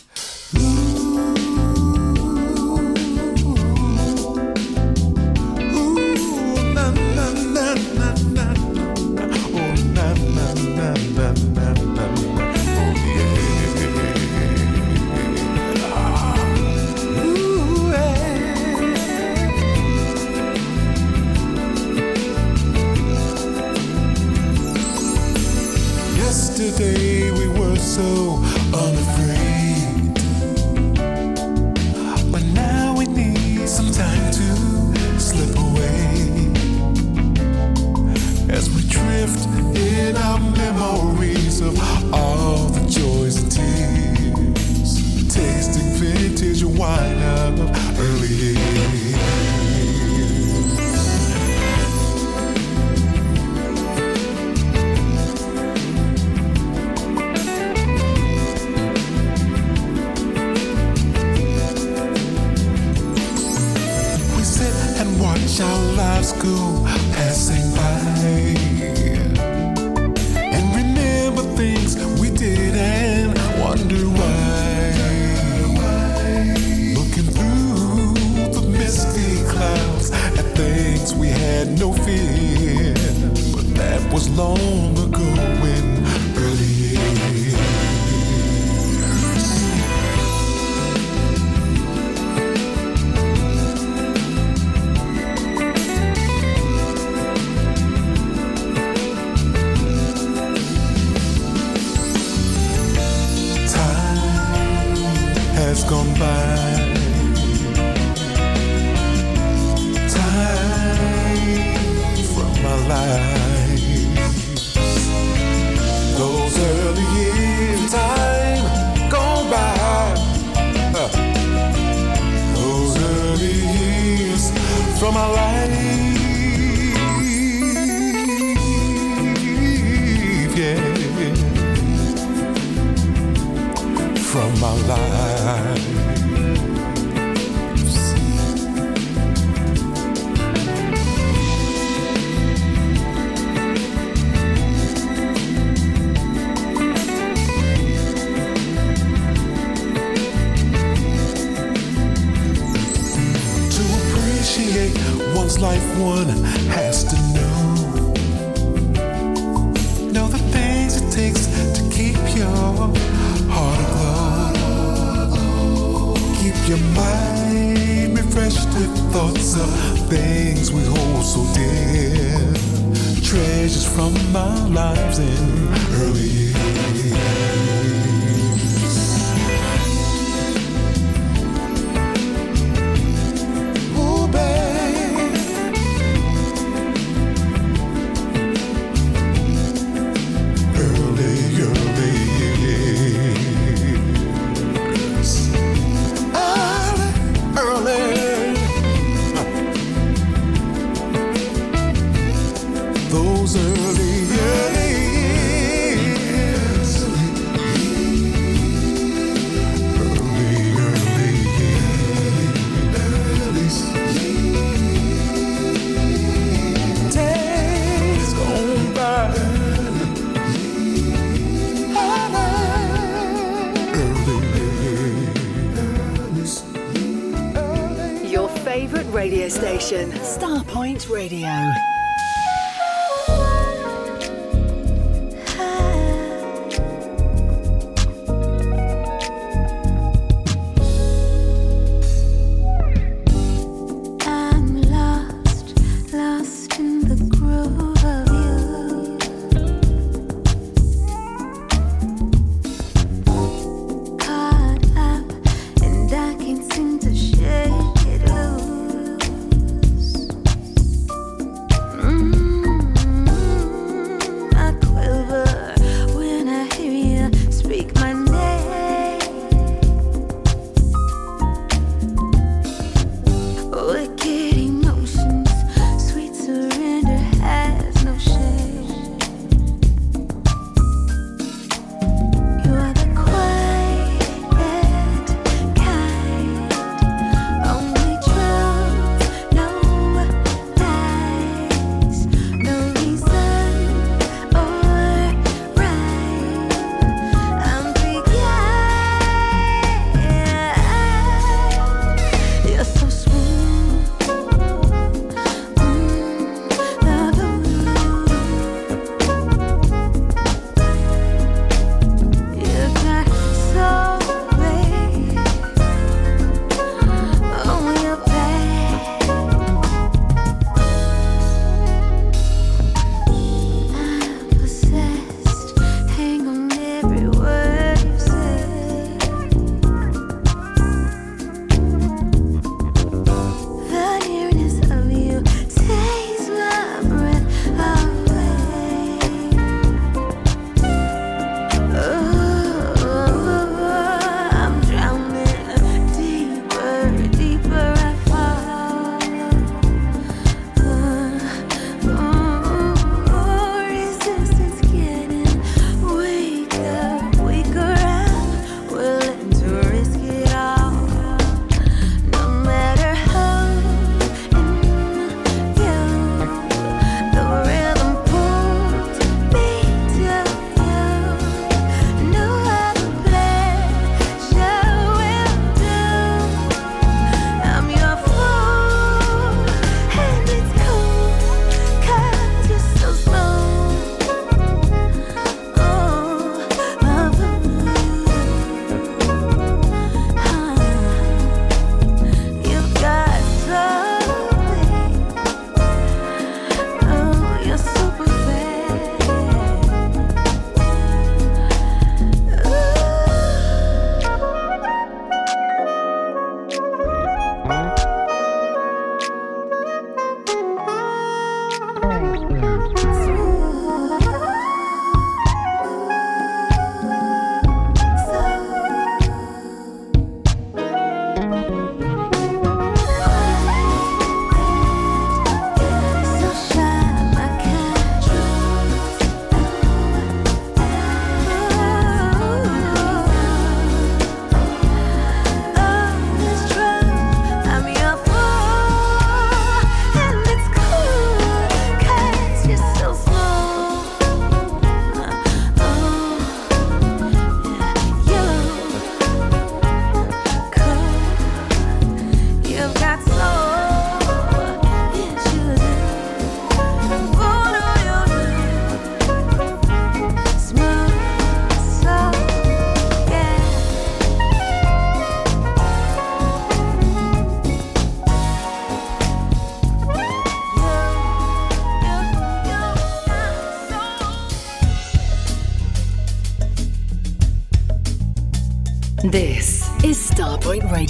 yesterday we were so unafraid. But now we need some time to slip away as we drift in our memories of all the joys and tears, tasting vintage wine of our lives go passing by and remember things we did and wonder why. Looking through the misty clouds at things we had no fear, but that was long ago. Gone by. Time from my life. Those early years, time gone by. Uh, those early years from my life. One has to know. Know the things it takes to keep your heart aglow. Keep your mind refreshed with thoughts of things we hold so dear. Treasures from our lives in early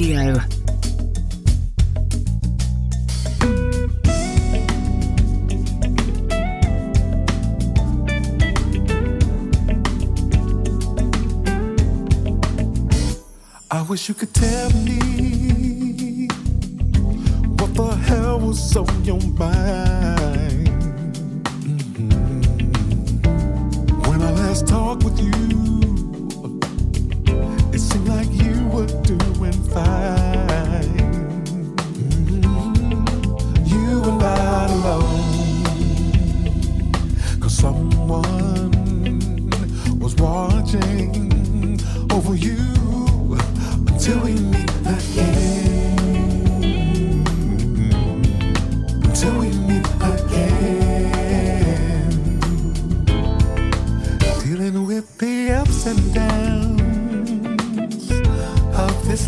Radio. I wish you could tell me what the hell was on your mind Mhm. when I last talked with you. Seemed like you were doing fine. Mhm. You were not alone, cause someone was watching over you until we meet again. Until we meet again. Dealing with the ups and downs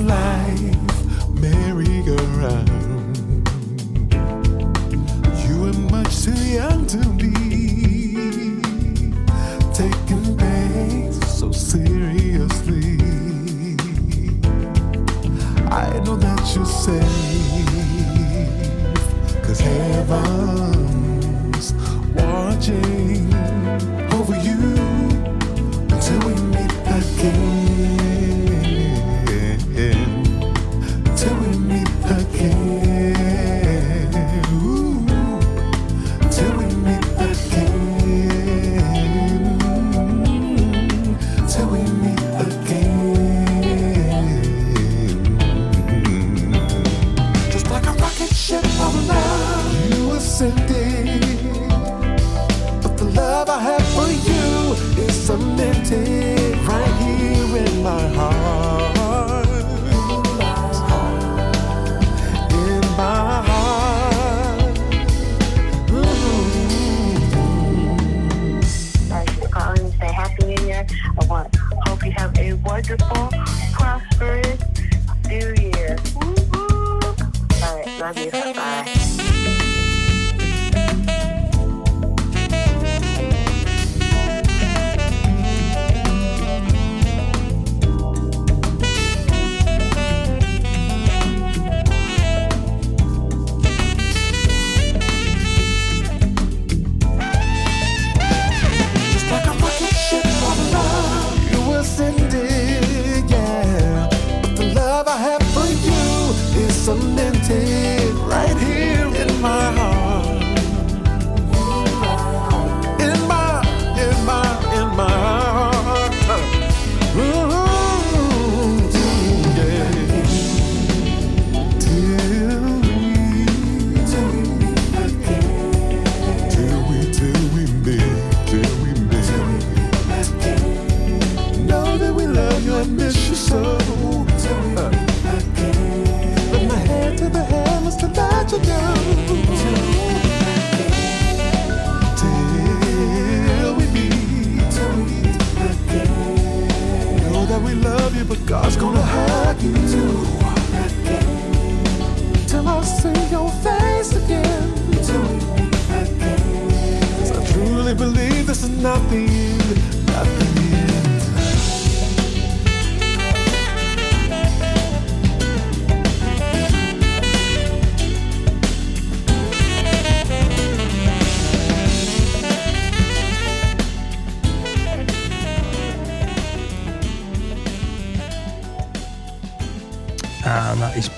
life merry-go-round.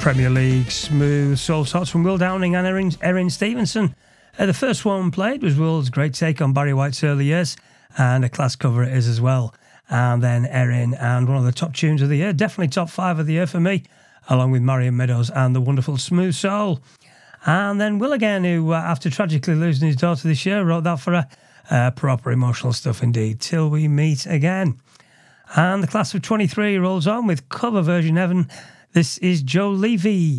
Premier League Smooth Soul Shots from Will Downing and Erin, Erin Stevenson. Uh, the first one played was Will's great take on Barry White's early years, and a class cover it is as well. And then Erin, and one of the top tunes of the year, definitely top five of the year for me, along with Marion Meadows and the wonderful Smooth Soul. And then Will again, who, uh, after tragically losing his daughter this year, wrote that for a uh, proper emotional stuff indeed. Till we meet again. And the class of 23 rolls on with cover version Evan. This is Joe Levy.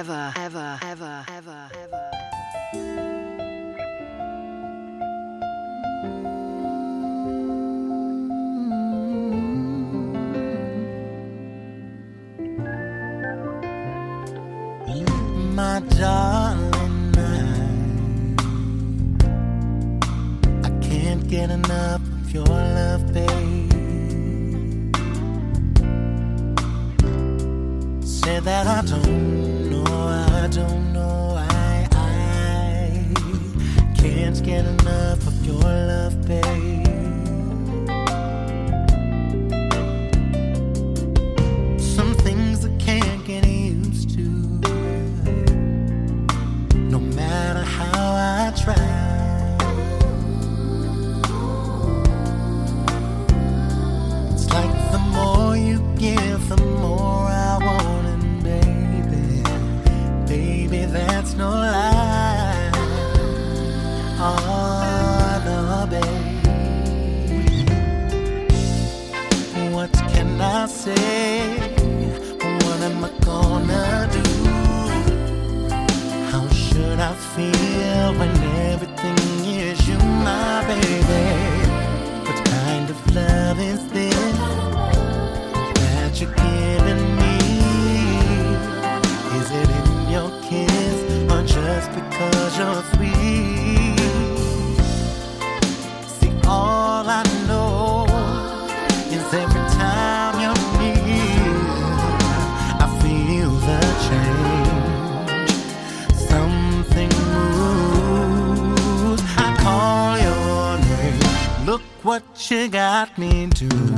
she got me too.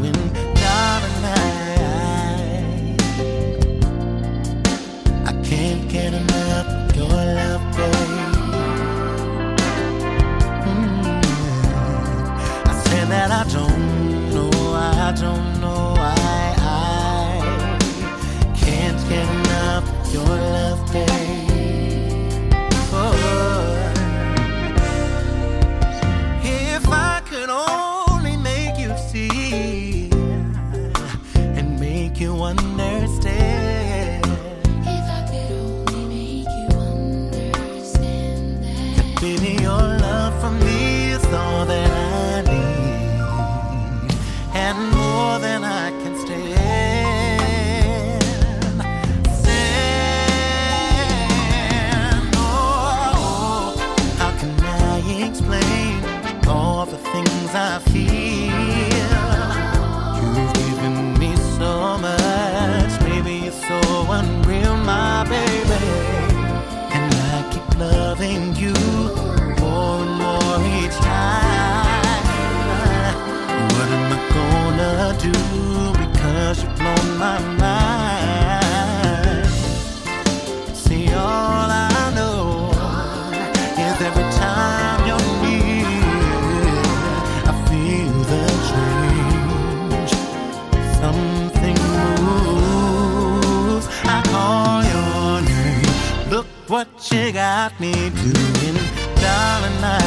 got me doing, darling. I,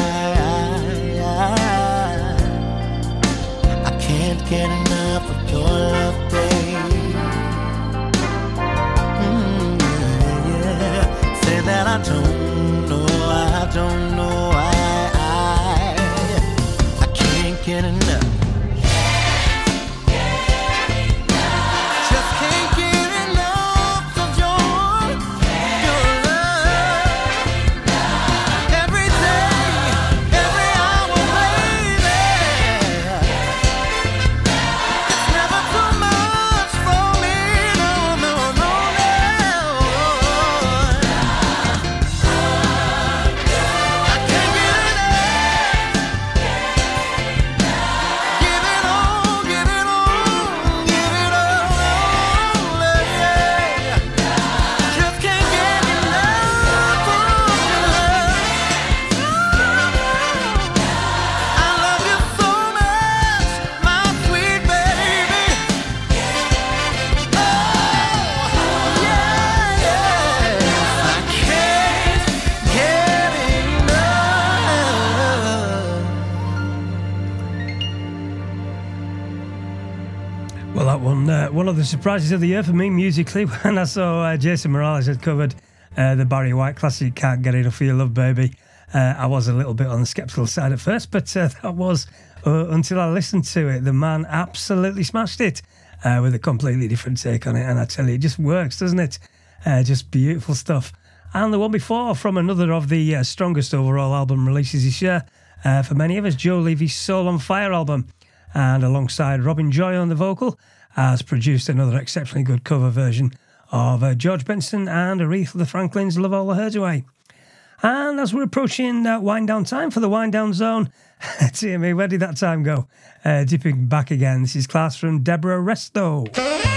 I, I can't get enough of your love, babe. Mm, yeah, yeah. Say that I don't know, I don't. surprises of the year for me musically when I saw uh, Jason Morales had covered uh, the Barry White classic Can't Get Enough of Your Love Baby. Uh, I was a little bit on the skeptical side at first, but uh, that was uh, until I listened to it. The man absolutely smashed it uh, with a completely different take on it. And I tell you, it just works, doesn't it? just beautiful stuff. And the one before from another of the strongest overall album releases this year for many of us, Joe Levy's Soul on Fire album. And alongside Robin Joy on the vocal, has produced another exceptionally good cover version of uh, George Benson and Aretha Franklin's Love All the Hurt Away. And as we're approaching uh, wind down time for the wind down zone, dear me, where did that time go? Uh, dipping back again. This is class from Deborah Resto.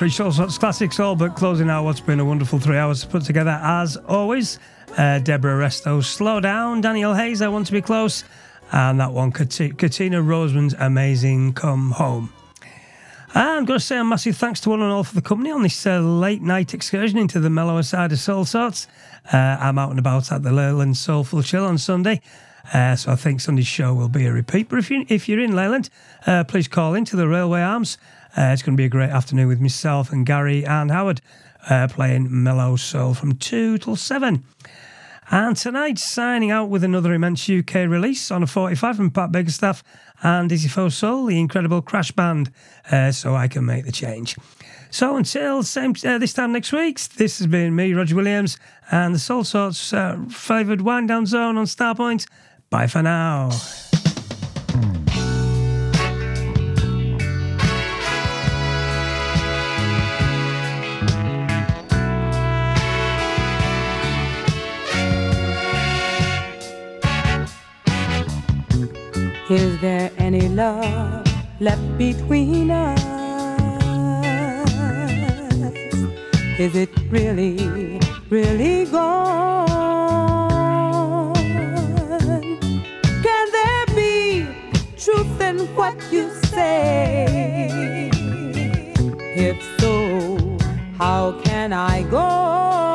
Three Soulsorts classics, all but closing out what's been a wonderful three hours to put together as always. Uh, Deborah Resto, Slow Down, Daniel Hayes, I Want to Be Close, and that one, Kat- Katina Roseman's Amazing Come Home. I'm going to say a massive thanks to one and all for the company on this uh, late night excursion into the mellower side of Soulsorts. Uh, I'm out and about at the Leyland Soulful Chill on Sunday. Uh, so I think Sunday's show will be a repeat. But if, you, if you're in Leyland, uh, please call into the Railway Arms. Uh, it's going to be a great afternoon with myself and Gary and Howard uh, playing Mellow Soul from 2 till 7. And tonight, signing out with another immense UK release on a 45 from Pat Biggerstaff and Dizzy Fo Soul, the incredible Crash Band, uh, so I can make the change. So until same uh, this time next week, this has been me, Roger Williams, and the Soulsorts uh, favoured wind down zone on Starpoint. Bye for now. Is there any love left between us? Is it really, really gone? Can there be truth in what you say? If so, how can I go